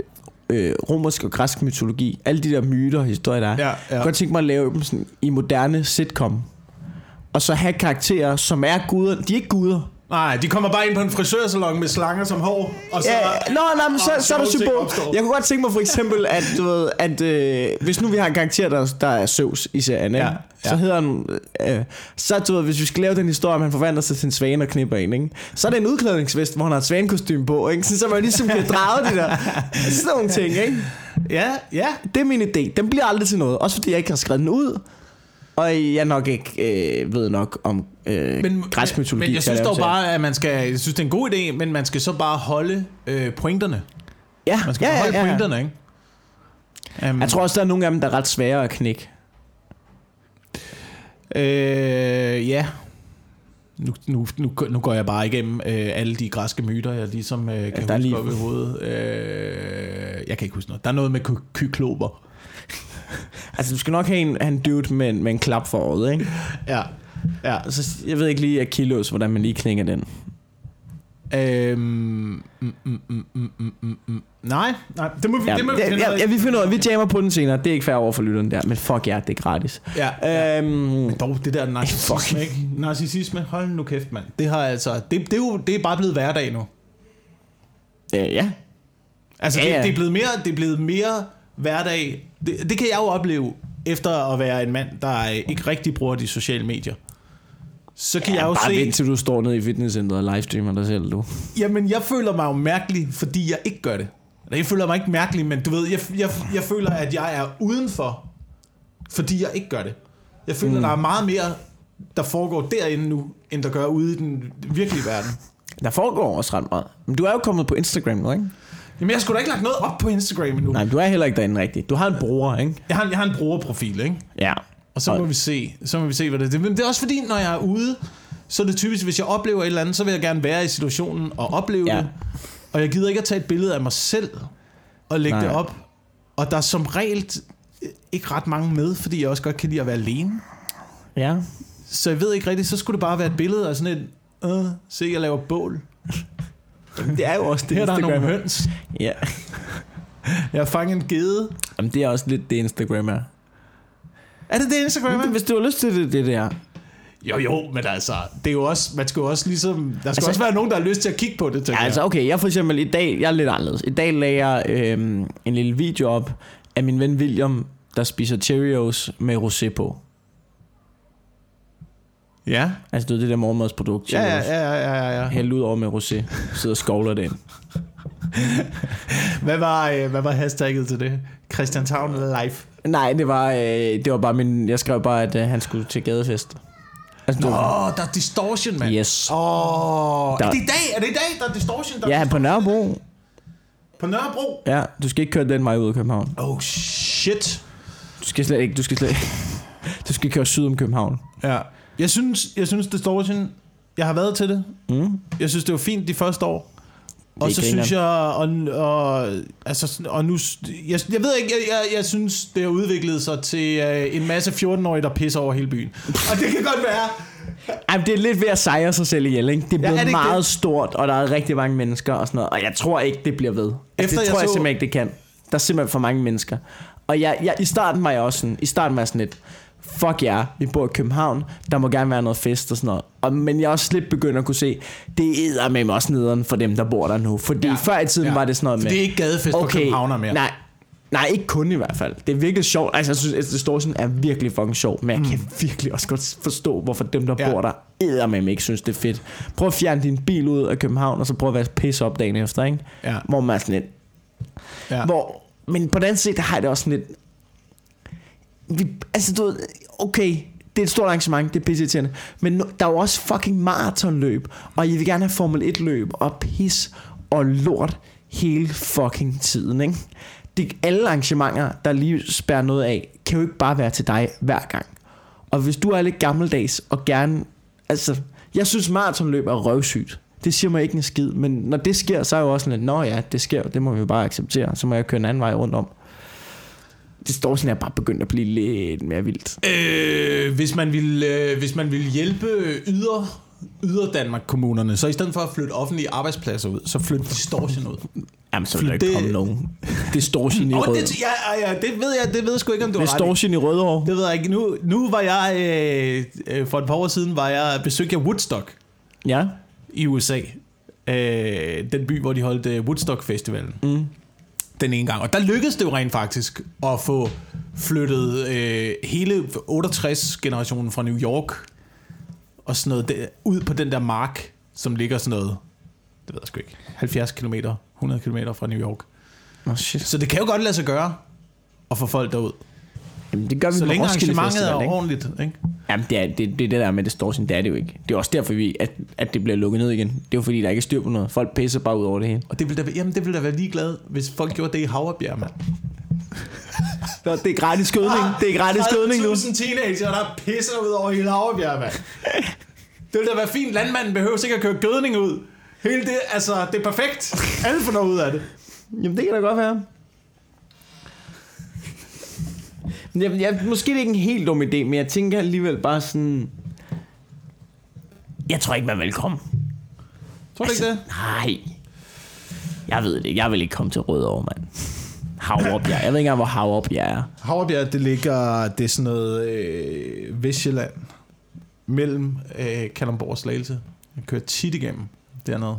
S2: øh, romersk og græsk mytologi. Alle de der myter og historier, der er.
S1: Ja,
S2: Jeg
S1: ja.
S2: kunne godt tænke mig at lave dem sådan, i moderne sitcom. Og så have karakterer, som er guder. De er ikke guder.
S1: Nej, de kommer bare ind på en frisørsalon med slanger som hår, og så...
S2: Ja, nå, nej, men så, så er der symbol. Jeg kunne godt tænke mig for eksempel, at, du ved, at øh, hvis nu vi har en karakter, der, der er Zeus i serien?
S1: Ja, ja.
S2: så hedder han... Øh, så du ved, hvis vi skal lave den historie, om han forvandler sig til en svane og knipper en, ikke? så er det en udklædningsvest, hvor han har et svanekostyme på, ikke? Sådan, så man ligesom kan drage det der. Sådan nogle ting, ikke?
S1: Ja, ja.
S2: Det er min idé. Den bliver aldrig til noget. Også fordi jeg ikke har skrevet den ud. Og jeg nok ikke øh, ved nok om øh, men, græsk mytologi.
S1: Men jeg synes dog bare, at man skal... Jeg synes, det er en god idé, men man skal så bare holde øh, pointerne.
S2: Ja,
S1: Man skal
S2: ja,
S1: holde
S2: ja, ja.
S1: pointerne, ikke? Um,
S2: Jeg tror også, der er nogle af dem, der er ret svære at knække.
S1: Øh, ja. Nu, nu, nu, nu går jeg bare igennem øh, alle de græske myter, jeg ligesom øh, kan
S2: er
S1: huske
S2: lige-
S1: op i hovedet. Øh, jeg kan ikke huske noget. Der er noget med ky- kykloper.
S2: Altså, du skal nok have en, have en dude med, en- med en klap for øjet, ikke?
S1: Ja. ja.
S2: Altså, jeg ved ikke lige, Achilles, hvordan man lige knækker den.
S1: Øhm, mm, mm, mm, mm, mm, mm, mm. Nej, nej, det må vi,
S2: Ja,
S1: det må vi
S2: ja,
S1: finde ud
S2: ja,
S1: af.
S2: ja, vi finder ud af, vi jammer på den senere. Det er ikke fair over for lytteren der, men fuck ja, det er gratis.
S1: Ja, ja.
S2: Øhm,
S1: Men dog, det der narcissisme, ikke? Narcissisme, hold nu kæft, mand. Det har altså, det, det, er jo, det er bare blevet hverdag nu.
S2: øh, ja.
S1: Altså,
S2: Ja,
S1: ja,
S2: ja.
S1: Det, det, er blevet mere, det er blevet mere hverdag. Det, det kan jeg jo opleve efter at være en mand, der ikke rigtig bruger de sociale medier, så kan ja, jeg jo
S2: bare
S1: se...
S2: vent til du står nede i fitnesscenteret og livestreamer dig selv, du.
S1: Jamen, jeg føler mig jo mærkelig, fordi jeg ikke gør det. Eller jeg føler mig ikke mærkelig, men du ved, jeg, jeg, jeg føler, at jeg er udenfor, fordi jeg ikke gør det. Jeg føler, mm. der er meget mere, der foregår derinde nu, end der gør ude i den virkelige verden.
S2: Der foregår også ret meget. Men du er jo kommet på Instagram nu, ikke?
S1: Jamen, jeg skulle da ikke lagt noget op på Instagram endnu.
S2: Nej, men du er heller ikke derinde rigtigt. Du har en bruger, ikke?
S1: Jeg har, jeg har en brugerprofil, ikke?
S2: Ja.
S1: Og så må vi se, så må vi se, hvad det er. Men det er også fordi, når jeg er ude, så er det typisk, hvis jeg oplever et eller andet, så vil jeg gerne være i situationen og opleve
S2: Ja.
S1: det. Og jeg gider ikke at tage et billede af mig selv og lægge
S2: Nej.
S1: det op. Og der er som regel ikke ret mange med, fordi jeg også godt kan lide at være alene.
S2: Ja.
S1: Så jeg ved ikke rigtigt, så skulle det bare være et billede af sådan et, øh, se, jeg laver bål.
S2: Det er jo også det
S1: Her der er nogle
S2: Instagram
S1: høns.
S2: Ja.
S1: Jeg har fanget en gede.
S2: Jamen, det er også lidt det Instagram er.
S1: Er det det Instagram? er?
S2: Hvis du har lyst til det, det der.
S1: Jo, jo, men altså, det er jo også, man skal jo også ligesom, der skal
S2: Altså-
S1: også være nogen, der har lyst til at kigge på det, tænker
S2: Ja, altså okay, jeg for eksempel i dag, jeg er lidt anderledes. I dag lagde jeg øhm, en lille video op af min ven William, der spiser Cheerios med rosé på.
S1: Ja.
S2: Altså du ved, det der morgenmadsprodukt,
S1: Ja, ja, ja, ja, ja, ja.
S2: Hælde ud over med rosé. Sidder og skovler det ind.
S1: Hvad var, øh, hvad var hashtagget til det? Christianshavn live.
S2: Nej, det var, øh, det var bare min... Jeg skrev bare, at øh, han skulle til gadefest. Altså, du,
S1: oh, der er distortion, mand.
S2: Yes.
S1: Åh, oh,
S2: Der-
S1: er det i dag? Er det i dag, der er distortion? Der
S2: Ja, på Nørrebro.
S1: På Nørrebro?
S2: Ja, du skal ikke køre den vej ud af København.
S1: Oh, shit.
S2: Du skal slet ikke... Du skal slet Du skal køre syd om København.
S1: Ja. Jeg synes, jeg synes distortion, jeg har været til det.
S2: Mm.
S1: Jeg synes, det var fint de første år. Og så synes jeg, og, og, altså, og nu, jeg, jeg ved ikke, jeg, jeg, jeg synes, det har udviklet sig til øh, en masse 14-årige, der pisser over hele byen. Og det kan godt være,
S2: Ej, det er lidt ved at sejre sig selv ihjel, ikke? Det er
S1: Ja, er
S2: blevet
S1: det
S2: meget
S1: det?
S2: stort, og der er rigtig mange mennesker og sådan noget. Og jeg tror ikke, det bliver ved. Altså,
S1: Efter
S2: det
S1: jeg
S2: tror jeg,
S1: så-
S2: simpelthen ikke, det kan. Der er simpelthen for mange mennesker. Og jeg, jeg, i starten var jeg også sådan, i starten var jeg sådan lidt, fuck ja, vi bor i København, der må gerne være noget fest og sådan noget. Og, men jeg er også lidt begyndt at kunne se, det er med også nederen for dem, der bor der nu. Fordi ja, før i tiden
S1: ja.
S2: var det sådan noget
S1: For
S2: med...
S1: det er ikke gadefest for københavner mere.
S2: Nej, nej, ikke kun i hvert fald. Det er virkelig sjovt. Altså, jeg synes, at Distortion er virkelig fucking sjov, men jeg kan virkelig også godt forstå, hvorfor dem, der
S1: Ja.
S2: bor der, eddermame ikke synes, det er fedt. Prøv at fjerne din bil ud af København, og så prøv at være pisse op dagen efter, ikke?
S1: Ja.
S2: Hvor man er sådan lidt...
S1: Ja.
S2: Ja. Hvor, men på den anden side, der har jeg det også sådan lidt... Vi, altså, du ved, okay, det er et stort arrangement, det er pisseirriterende. Men nu- der er jo også fucking maratonløb, og I vil gerne have Formel 1 løb, og pis og lort hele fucking tiden, ikke? Det, alle arrangementer, der lige spærer noget af, kan jo ikke bare være til dig hver gang. Og hvis du er lidt gammeldags og gerne... Altså, jeg synes maratonløb er røvsygt. Det siger mig ikke en skid, men når det sker, så er jeg jo også sådan lidt, nå ja, det sker, det må vi jo bare acceptere. Så må jeg køre en anden vej rundt om. Det står sådan, at jeg bare begyndt at blive lidt mere vildt.
S1: Øh, hvis, man vil, øh, hvis man vil hjælpe yder, yder Danmark kommunerne, så i stedet for at flytte offentlige arbejdspladser ud, så flyt distortion ud.
S2: Jamen, så vil der
S1: Det-
S2: ikke komme nogen. Distortion i
S1: Oh,
S2: rød.
S1: det, ja, ja, det ved jeg, det ved jeg sgu ikke, om du har ret i.
S2: Distortion i rødovre.
S1: Det ved jeg ikke. Nu, nu var jeg, øh, øh, for et par år siden, var jeg besøgte jeg Woodstock
S2: Ja.
S1: i USA. Øh, den by, hvor de holdt øh, Woodstock Festivalen.
S2: Mm.
S1: Den ene gang. Og der lykkedes det jo rent faktisk at få flyttet øh, hele 68-generationen fra New York og sådan noget der, ud på den der mark, som ligger sådan noget, det ved jeg sgu ikke, 70 km, 100 km fra New York.
S2: Oh, shit.
S1: Så det kan jo godt lade sig gøre at få folk derud.
S2: Jamen, det gør vi
S1: Så længe
S2: Roskilde
S1: arrangementet er
S2: Festival, ikke?
S1: ordentligt. Ikke?
S2: Jamen, det er det, det, er det der med distortion, det er det jo ikke. Det er også derfor, vi, at, at det bliver lukket ned igen. Det er jo fordi, der ikke er styr på noget. Folk pisser bare ud over det hele.
S1: Og det ville da, jamen, det ville da være ligeglad, hvis folk gjorde det i Havrebjerg, mand.
S2: Nå, det er gratis skødning. Det er gratis skødning nu.
S1: 30.000 teenager, der pisser ud over hele Havrebjerg, mand. Det ville da være fint. Landmanden behøver ikke at køre gødning ud. Hele det, altså, det er perfekt. Alle får noget ud af det.
S2: Jamen, det kan da godt være. Jeg, jeg, måske det er ikke en helt dum idé, men jeg tænker alligevel bare sådan... Jeg tror ikke, man er velkommen.
S1: Tror du ikke det?
S2: Nej. Jeg ved det ikke. Jeg vil ikke komme til Rødovre, mand. Havrebjerg. Jeg ved ikke engang, hvor Havrebjerg er.
S1: Havrebjerg, det ligger, det er sådan noget øh, Vestjylland, mellem øh, Kalundborg og Slagelse. Jeg kører tit igennem dernede.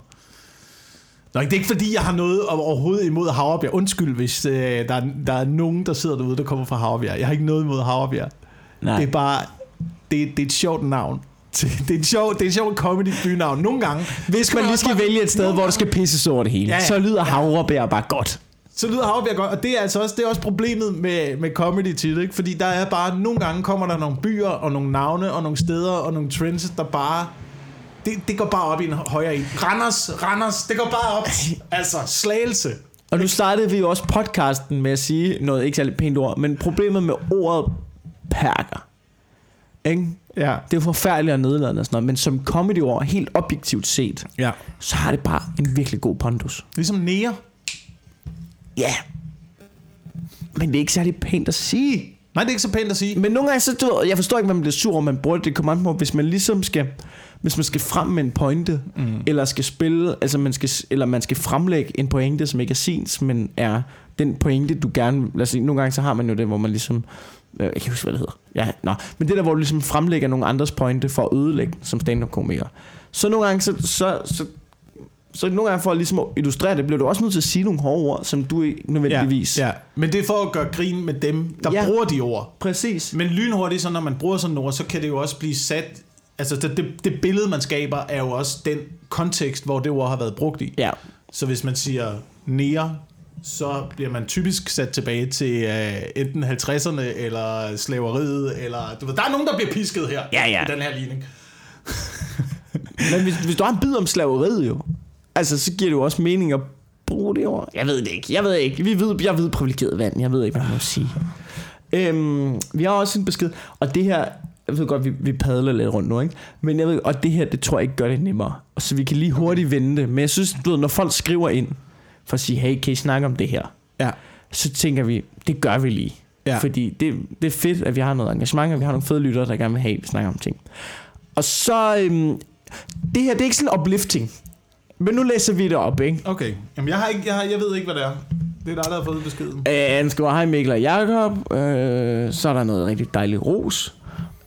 S1: Nå, det er ikke fordi, jeg har noget overhovedet imod Havrebjerg. Undskyld, hvis øh, der, er, der er nogen, der sidder derude, der kommer fra Havrebjerg. Jeg har ikke noget imod Havrebjerg.
S2: Nej.
S1: Det er bare... Det, det er et sjovt navn. Det er et sjovt, det er et sjovt comedy bynavn. Nogle gange...
S2: Hvis man lige skal vælge et sted, hvor der skal pisses over det hele,
S1: Ja, ja.
S2: så lyder Havrebær bare godt.
S1: Så lyder Havrebjerg godt, og det er altså også, det er også problemet med, med comedy tit, ikke? Fordi der er bare, nogle gange kommer der nogle byer, og nogle navne, og nogle steder, og nogle trends, der bare, det, det går bare op i en højere en. Randers, Randers, det går bare op. Altså, slagelse.
S2: Og nu startede vi jo også podcasten med at sige noget ikke særlig pænt ord, men problemet med ordet perker, ikke?
S1: Ja.
S2: det er jo forfærdeligt og nedladende og sådan noget, men som comedyord, helt objektivt set,
S1: ja.
S2: så har det bare en virkelig god pondus.
S1: Ligesom nære.
S2: Ja, men det er ikke særlig pænt at sige.
S1: Nej, det er ikke så pænt at sige.
S2: Men nogle gange, så, du, jeg forstår ikke, hvad man bliver sur, om man bruger det. Det kommer an på, hvis man ligesom skal, hvis man skal frem med en pointe, mm. eller skal spille, altså man skal, eller man skal fremlægge en pointe, som ikke er sin, men er den pointe, du gerne, lad os sige, nogle gange så har man jo det, hvor man ligesom, øh, jeg kan huske, hvad det hedder. Ja, nå. Men det der, hvor du ligesom fremlægger nogle andres pointe for at ødelægge som stand-up-komiker. Så nogle gange, så, så, så, så nogle gange for ligesom at illustrere det, bliver du også nødt til at sige nogle hårde ord, som du ikke nødvendigvis.
S1: Ja, ja. Men det er for at gøre grin med dem, der
S2: ja.
S1: bruger de ord.
S2: Præcis.
S1: Men lynhurtigt, så når man bruger sådan nogle ord, så kan det jo også blive sat... Altså, det, det, det billede, man skaber, er jo også den kontekst, hvor det ord har været brugt i.
S2: Ja.
S1: Så hvis man siger nære, så bliver man typisk sat tilbage til uh, enten 50'erne, eller slaveriet, eller... Du ved, der er nogen, der bliver pisket her,
S2: Ja, ja.
S1: i den her ligning.
S2: Men hvis, hvis du har en bid om slaveriet jo, altså så giver det jo også mening at bruge det ord. Jeg ved det ikke, jeg ved ikke. Vi ved, jeg ved privilegeret vand, jeg ved ikke, hvad man må sige. Øhm, vi har også en besked, og det her, jeg ved godt, vi, vi padler lidt rundt nu, ikke? Men jeg ved, og det her, det tror jeg ikke gør det nemmere. Og så vi kan lige hurtigt vende det. Men jeg synes, du ved, når folk skriver ind, for at sige, hey, kan I snakke om det her?
S1: Ja.
S2: Så tænker vi, det gør vi lige.
S1: Ja.
S2: Fordi det, det er fedt, at vi har noget engagement, og vi har nogle fede lyttere, der gerne vil have, at vi snakker om ting. Og så, øhm, det her, det er ikke sådan uplifting. Men nu læser vi det op, ikke?
S1: Okay. Jamen, jeg, har ikke, jeg, har, jeg ved ikke, hvad det er. Det er dig, der har fået beskeden.
S2: Øh, han skriver, hej Mikkel og Jacob. Øh, så er der noget rigtig dejligt ros.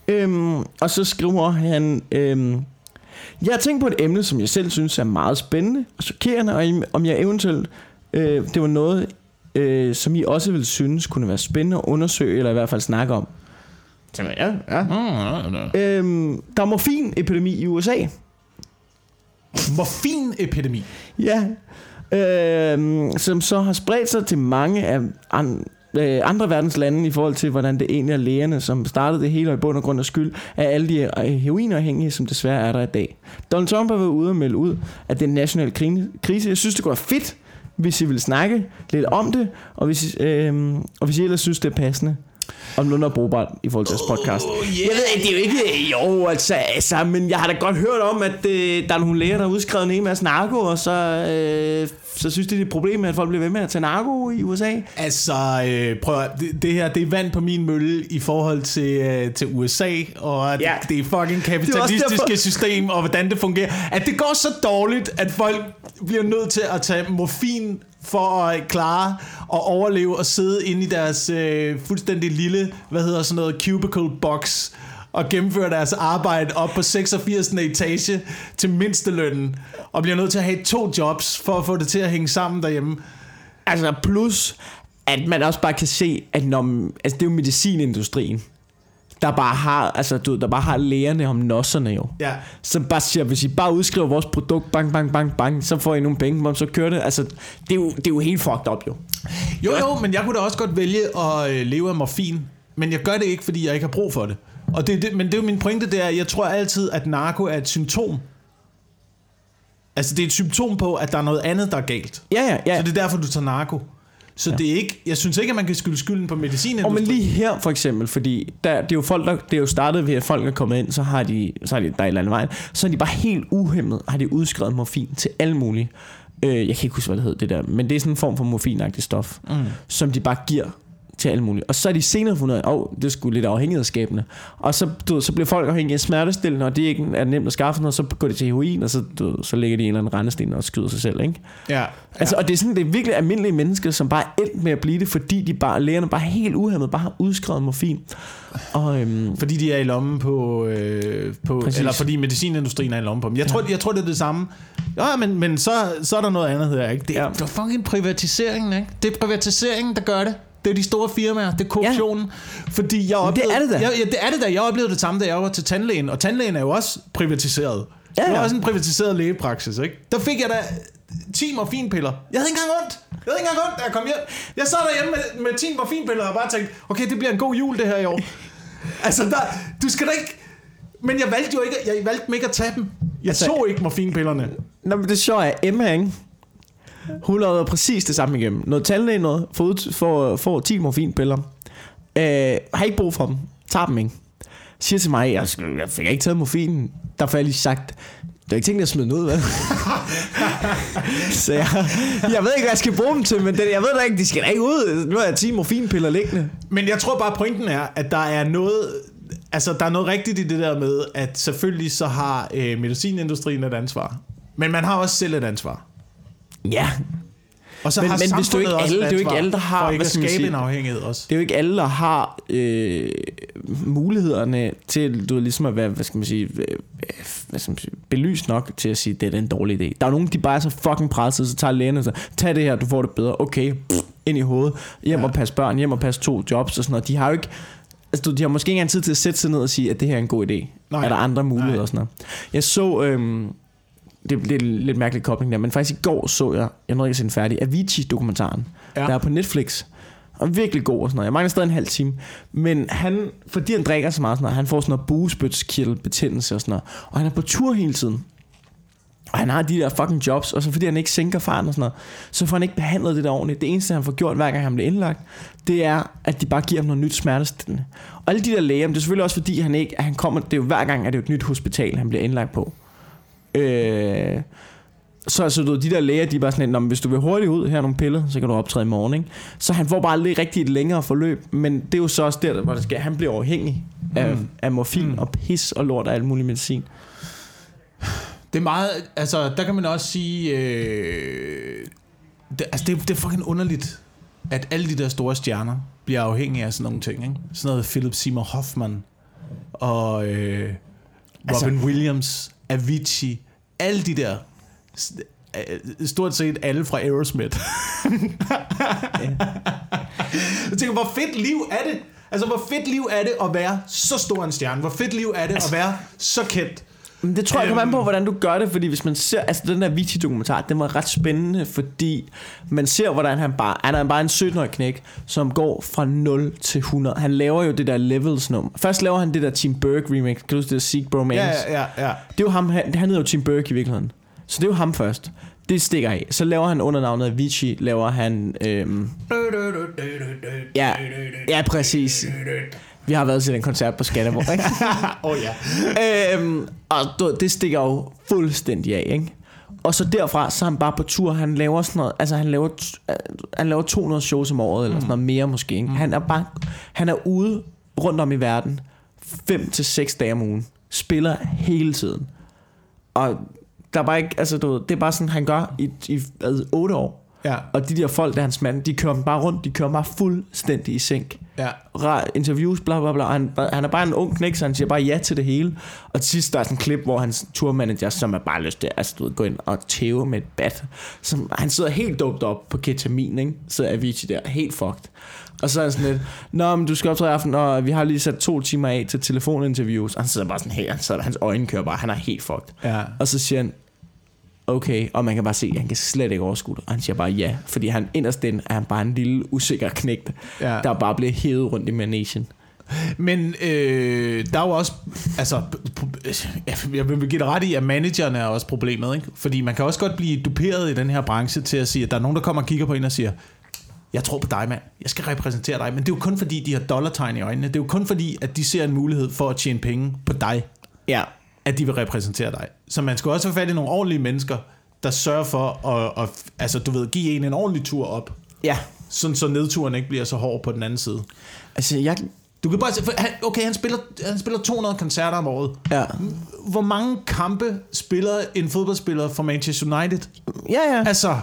S2: Øhm, og så skriver han, øhm, jeg har tænkt på et emne, som jeg selv synes er meget spændende og chokerende, og om jeg eventuelt, øh, det var noget, øh, som I også ville synes kunne være spændende at undersøge, eller i hvert fald snakke om. Tænker jeg, ja, ja. Øhm, der er morfinepidemi i USA.
S1: Morfinepidemi.
S2: Ja, øh, som så har spredt sig til mange af an, øh, andre verdens lande i forhold til, hvordan det egentlig er lægerne, som startede det hele og i bund og grund af skyld af alle de øh, heroinafhængige, som desværre er der i dag. Donald Trump har været ude og melde ud, at det er en national krise. Jeg synes, det går fedt, hvis I vil snakke lidt om det, og hvis, øh, og hvis I ellers synes, det er passende, om noget er brugbart i forhold til jeres podcast.
S1: Oh, yeah.
S2: Jeg ved ikke, det er jo ikke... Jo, altså, altså, men jeg har da godt hørt om, at øh, der er nogle læger, der har udskrevet en hel masse narko, og så, øh, så synes de, det er et problem at folk bliver ved med at tage narko i USA.
S1: Altså, øh, prøv at, det, det her, det er vand på min mølle i forhold til, øh, til USA, og
S2: Ja.
S1: det, det er fucking
S2: Det
S1: kapitalistiske
S2: derfor-
S1: system, og hvordan det fungerer. At det går så dårligt, at folk bliver nødt til at tage morfin for at øh, klare og overleve og sidde inde i deres øh, fuldstændig lille, hvad hedder sådan noget, cubicle box, og gennemføre deres arbejde op på 86. etage til mindstelønnen, og bliver nødt til at have to jobs for at få det til at hænge sammen derhjemme.
S2: Altså, plus, at man også bare kan se, at når, altså, det er jo medicinindustrien, der bare har, altså, du, der bare har lægerne om nosserne jo.
S1: Ja.
S2: Så bare siger, hvis I bare udskriver vores produkt, bang, bang, bang, bang, så får I nogle penge, og så kører det. Altså, det er jo, det er jo helt fucked up, jo.
S1: Jo, jo, men jeg kunne da også godt vælge at øh, leve af morfin. Men jeg gør det ikke, fordi jeg ikke har brug for det. Og det, det, men det er jo min pointe, det er, jeg tror altid, at narko er et symptom. Altså, det er et symptom på, at der er noget andet, der er galt.
S2: Ja, ja, ja.
S1: Så det er derfor, du tager narko. Så ja. det er ikke, jeg synes ikke, at man kan skylde skylden på medicinen.
S2: Og men lige her for eksempel, fordi der, det er jo folk, der, det er jo startet ved, at folk er kommet ind, så har de, så har de der et eller andet vejen, så er de bare helt uhemmet, har de udskrevet morfin til alle mulige. Øh, jeg kan ikke huske, hvad det hedder det der, men det er sådan en form for morfinagtigt stof, mm. som de bare giver til alt muligt. Og så er de senere fundet oh, det skulle lidt afhængighedsskabende. Og så, du, så bliver folk afhængige af smertestillende, og det ikke er nemt at skaffe noget, så går de til heroin, og så, du, så lægger de en eller anden rendesten og skyder sig selv. Ikke?
S1: Ja.
S2: Altså, og det er sådan, det er virkelig almindelige mennesker, som bare er endt med at blive det, fordi de bare, lægerne bare helt uhemmet bare har udskrevet morfin. Og, øhm,
S1: Fordi de er i lommen på, øh, på
S2: Præcis.
S1: eller fordi medicinindustrien er i lommen på dem. Jeg tror, jeg tror det er det samme. Ja, men, men så, så er der noget andet her, ikke? Det er,
S2: Ja.
S1: ja. det er fucking privatiseringen, ikke? Det er privatiseringen, der gør det. Det er de store firmaer, det er korruptionen. Ja. Fordi jeg
S2: Men det
S1: oplevede,
S2: er det da.
S1: Jeg, ja, det er det da. Jeg oplevede det samme, da jeg var til tandlægen. Og tandlægen er jo også privatiseret.
S2: Ja,
S1: Det
S2: ja.
S1: var også en privatiseret lægepraksis, ikke? Der fik jeg da 10 morfinpiller. Jeg havde ikke engang ondt. Jeg havde ikke engang ondt, da jeg kom hjem. Jeg sad derhjemme med, med 10 morfinpiller og bare tænkte, okay, det bliver en god jul det her i år. altså, der, du skal da ikke... Men jeg valgte jo ikke, jeg valgte ikke at tage dem. Jeg
S2: altså,
S1: tog ikke morfinpillerne.
S2: Nå, men det sjove er, Emma, ikke? Hun lavede præcis det samme igennem. Noget tandlæge noget, får, får, får 10 morfinpiller. Øh, har ikke brug for dem. Tager dem ikke. Siger til mig, jeg, jeg fik ikke taget morfinen. Der får jeg lige sagt, du har ikke tænkt dig at smide den ud, vel? så jeg, jeg ved ikke, hvad jeg skal bruge dem til, men det, jeg ved da ikke, de skal da ikke ud. Nu har jeg 10 morfinpiller liggende.
S1: Men jeg tror bare, pointen er, at der er noget... Altså, der er noget rigtigt i det der med, at selvfølgelig så har øh, medicinindustrien et ansvar. Men man har også selv et ansvar.
S2: Ja,
S1: Og så
S2: Men-
S1: har
S2: men hvis du ikke
S1: også
S2: alle-
S1: et
S2: det er jo ikke alle, der har-
S1: For ikke
S2: hvad
S1: at
S2: skal
S1: skabe en afhængighed også.
S2: det er jo ikke alle, der har øh, mulighederne til du ved, ligesom at være, hvad skal man sige, øh, hvad skal man sige, belyst nok til at sige, det er en dårlig idé. Der er nogen, de bare er så fucking presset, så tager lægen og så, tag det her, du får det bedre. Okay, pff, ind i hovedet, hjem
S1: Ja.
S2: og passe børn, hjem og passe to jobs og sådan noget. De har jo ikke, altså de har måske ikke engang tid til at sætte sig ned og sige, at det her er en god idé.
S1: Nej.
S2: Er der andre muligheder
S1: Nej.
S2: og sådan noget. Jeg så, øhm, det, det er en lidt mærkelig kobling der, men faktisk i går så jeg, jeg nåede ikke at se den færdig, Avicii-dokumentaren, ja. Der er på Netflix. Og virkelig god og sådan noget. Jeg mangler stadig en halv time. Men han, fordi han drikker så meget sådan noget, han får sådan noget bugespytskirtelbetændelse og sådan noget. Og han er på tur hele tiden. Og han har de der fucking jobs, og så fordi han ikke sænker farten og sådan noget, så får han ikke behandlet det der ordentligt. Det eneste, han får gjort, hver gang han bliver indlagt, det er, at de bare giver ham noget nyt smertestillende. Og alle de der læger, det er selvfølgelig også fordi, han ikke, at han kommer, det er jo hver gang, at det er et nyt hospital, han bliver indlagt på. Øh, så altså, du de der læger, de er bare sådan lidt, "Nå, men hvis du vil hurtigt ud, her er nogle piller, så kan du optræde i morgen, ikke? Så han får bare aldrig rigtig et længere forløb, men det er jo så også der, hvor det skal. Han bliver afhængig af,
S1: Mm.
S2: af morfin
S1: Mm.
S2: og pis og lort og alt mulig medicin.
S1: Det er meget, altså der kan man også sige, øh, det, altså det, det er fucking underligt, at alle de der store stjerner bliver afhængige af sådan nogle ting, ikke? Sådan noget Philip Seymour Hoffman og øh,
S2: Altså-
S1: Robin Williams, Avicii, alle de der, øh, stort set alle fra Aerosmith. Jeg tænker, hvor fedt liv er det? Altså, hvor fedt liv er det at være så stor en stjerne? Hvor fedt liv er det at være så kendt?
S2: Men det tror jeg kommer an på,
S1: Øhm.
S2: hvordan du gør det, fordi hvis man ser, altså den der Vici-dokumentar, den var ret spændende, fordi man ser, hvordan han bare, han er bare en 17-årig knæk, som går fra 0 til 100. Han laver jo det der levels nummer. Først laver han det der Team Burke remix, kan du huske det der Seek Bromance?
S1: Ja, ja, ja.
S2: Det er jo ham, han, han hedder jo Tim Burke i virkeligheden. Så det er jo ham først. Det stikker af. Så laver han under navnet Avicii, laver han... Øhm, ja, ja, præcis. Vi har været til den koncert på Skanderborg, ikke?
S1: Åh oh, ja.
S2: øhm, og du- det stikker jo fuldstændig af, ikke? Og så derfra, så er han bare på tur. Han laver sådan noget, altså han laver, han laver 200 shows om året, eller sådan noget mere måske. Ikke? Han er bare, han er ude rundt om i verden, 5 til seks dage om ugen. Spiller hele tiden. Og der er bare ikke, altså du ved, det er bare sådan, han gør i, i hvad, 8 år.
S1: Ja,
S2: Og de der folk, der er hans mand, de kører bare rundt, de kører bare fuldstændig i sænk
S1: ja.
S2: ra- interviews, bla bla bla. Han, han er bare en ung knæk, så han siger bare ja til det hele. Og til sidst der er sådan en klip, hvor hans tourmanager, som er bare lyst til altså, du ved, gå ind og tæve med et bat. Som, han sidder helt doped op på ketamin, ikke? Så er Avicii der, helt fucked. Og så er han sådan lidt, Nå, men du skal optræde i aften, og vi har lige sat to timer af til telefoninterviews. Og han sidder bare sådan her, sidder, hans øjne kører bare, han er helt fucked.
S1: Ja.
S2: Og så siger han, okay, og man kan bare se, at han kan slet ikke overskue det. Og han siger bare ja, fordi han inderst inde er han bare en lille usikker knægt,
S1: Ja.
S2: der bare bliver hævet rundt i managen.
S1: Men øh, der er jo også, altså, jeg vil give dig ret i, at managerne er også problemet, ikke? Fordi man kan også godt blive duperet i den her branche til at sige, at der er nogen, der kommer og kigger på en og siger, jeg tror på dig, mand. Jeg skal repræsentere dig. Men det er jo kun fordi, de har dollartegn i øjnene. Det er jo kun fordi, at de ser en mulighed for at tjene penge på dig,
S2: Ja,
S1: at de vil repræsentere dig. Så man skal også have fat i nogle ordentlige mennesker, der sørger for at, at altså, du ved, give en en ordentlig tur op.
S2: ja.
S1: sådan så nedturen ikke bliver så hård på den anden side.
S2: Altså, jeg...
S1: Du kan bare se, han, okay, han spiller, han spiller 200 koncerter om året.
S2: Ja.
S1: Hvor mange kampe spiller en fodboldspiller for Manchester United?
S2: Ja, ja.
S1: Altså, og,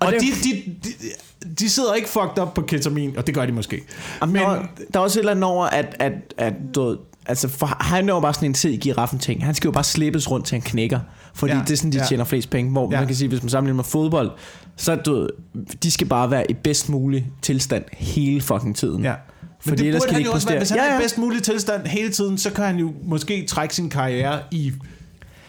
S2: Og det-
S1: de, de, de, de sidder ikke fucked up på ketamin, og det gør de måske.
S2: Men,
S1: Men,
S2: der, var- der er også et eller andet over, at, at, at du altså for, han er jo bare sådan en tid i giraffen ting. Han skal jo bare slippes rundt til han knækker. Fordi ja, det er sådan, de
S1: ja.
S2: tjener flest penge. Hvor ja. Man kan sige, hvis man sammenligner med fodbold, så er du, de skal bare være i bedst mulig tilstand hele fucking tiden.
S1: ja. Men
S2: Fordi
S1: det
S2: ellers kan de
S1: han
S2: ikke
S1: jo også være.
S2: præstere.
S1: Hvis han
S2: Ja,
S1: er
S2: ja.
S1: i bedst mulig tilstand hele tiden, så kan han jo måske trække sin karriere i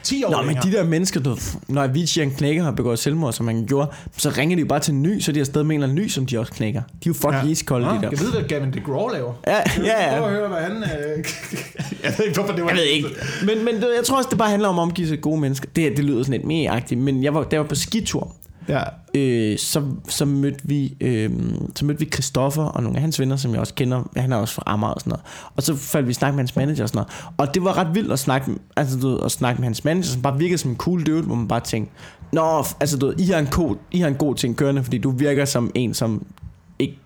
S1: 10 år
S2: Nå, men
S1: længere.
S2: de der mennesker, du, når Avicii han knækker har begået selvmord, som han gjorde, så ringer de jo bare til en ny, så er de afsted med en eller anden ny, som de også knækker. De er jo fucking ja. iskolde,
S1: Nå,
S2: de der.
S1: Jeg ved, hvad Gavin DeGraw laver.
S2: Ja, ja,
S1: Prøv
S2: ja.
S1: at høre, hvad han... Øh... jeg ved ikke, hvorfor det var...
S2: Jeg ved ikke. Men, men det, jeg tror også, det bare handler om at omgive sig gode mennesker. Det, det lyder sådan lidt mere Men jeg var, jeg var på skitur,
S1: Ja.
S2: øh, så, så, mødte vi, øh, så mødte vi Christoffer og nogle af hans venner, som jeg også kender. Han er også fra Amager og sådan noget. Og så faldt vi snak med hans manager og sådan noget. Og det var ret vildt at snakke, altså, du ved, at snakke med hans manager, som bare virkede som en cool dude, hvor man bare tænkte, Nå, altså du ved, I har en god, I har en god ting kørende, fordi du virker som en, som ikke...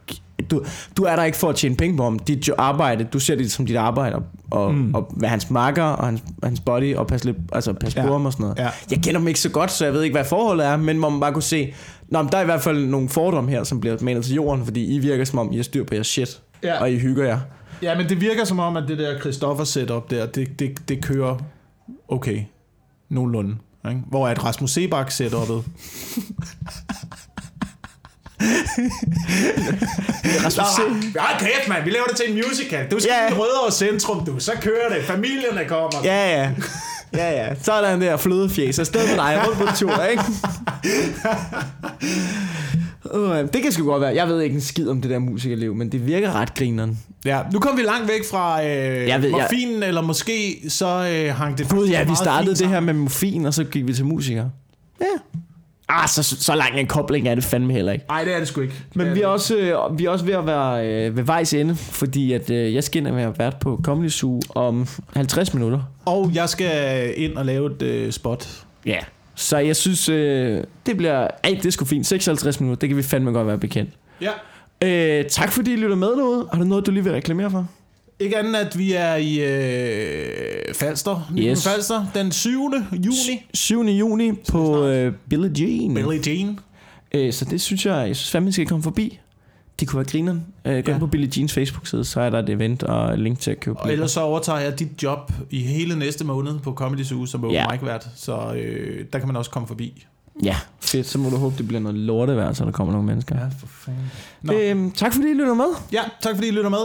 S2: Du, du er der ikke for at tjene penge på ham. Dit arbejde, du ser det som dit arbejde, og, mm. og være hans makker og hans, hans body, og passe, lidt, altså passe
S1: Ja.
S2: på ham og sådan noget.
S1: Ja.
S2: Jeg kender dem ikke så godt, så jeg ved ikke, hvad forholdet er, men man bare kunne se, Nå, men der er i hvert fald nogle fordomme her, som bliver manet til jorden, fordi I virker som om, I har styr på jeres shit,
S1: Ja.
S2: og I hygger jer.
S1: Ja, men det virker som om, at det der Christoffer setup der, det, det, det kører okay. Nogenlunde. Ikke? Hvor er et Rasmus Sebak setupet?
S2: Rasmus C.
S1: Ja, kæft, mand. Vi laver det til en musical. Du skal
S2: Ja.
S1: yeah. rødere centrum, du. Så kører det. Familierne kommer.
S2: Ja, ja. Ja, ja. Så er der en der flødefjæs afsted med dig rundt på tur, ikke? Uh, det kan sgu godt være. Jeg ved ikke en skid om det der musikerliv, men det virker ret grineren.
S1: Ja, nu kom vi langt væk fra øh,
S2: Jeg ved, jeg-
S1: morfinen, eller måske så øh, hang det
S2: Gud, ja, vi startede det her med morfin, og så gik vi til musikere. Ja. Ah, så, så lang en kobling er det fandme heller ikke.
S1: Nej, det er det sgu ikke.
S2: Men vi er, også, øh, vi er også ved at være øh, ved vejs ende, fordi at, øh, jeg skal ind og være vært på Comedy Zoo om 50 minutter.
S1: Og jeg skal ind og lave et øh, spot.
S2: Ja. Så jeg synes, øh, det bliver... Ej, det er sgu fint. 56 minutter, det kan vi fandme godt være bekendt.
S1: Ja.
S2: Øh, tak fordi I lytter med derude. Har du noget, du lige vil reklamere for?
S1: Ikke andet, at vi er i øh, Falster.
S2: Yes.
S1: Falster den 7. juni.
S2: 7. juni på øh, Billie Jean.
S1: Billie Jean.
S2: Øh, så det synes jeg, jeg synes fandme, skal komme forbi. Det kunne være grineren. Øh, gå
S1: Ja.
S2: på Billie Jeans Facebook-side, så er der et event og link til at købe
S1: Og ellers så overtager jeg dit job i hele næste måned på Comedy Zoo som open
S2: Ja.
S1: mic vært. Så øh, der kan man også komme forbi.
S2: Ja, fedt. Så må du håbe, det bliver noget lortevejr, så der kommer nogle mennesker.
S1: for fanden.
S2: Øhm, tak fordi I lytter med.
S1: Ja, tak fordi I lytter med.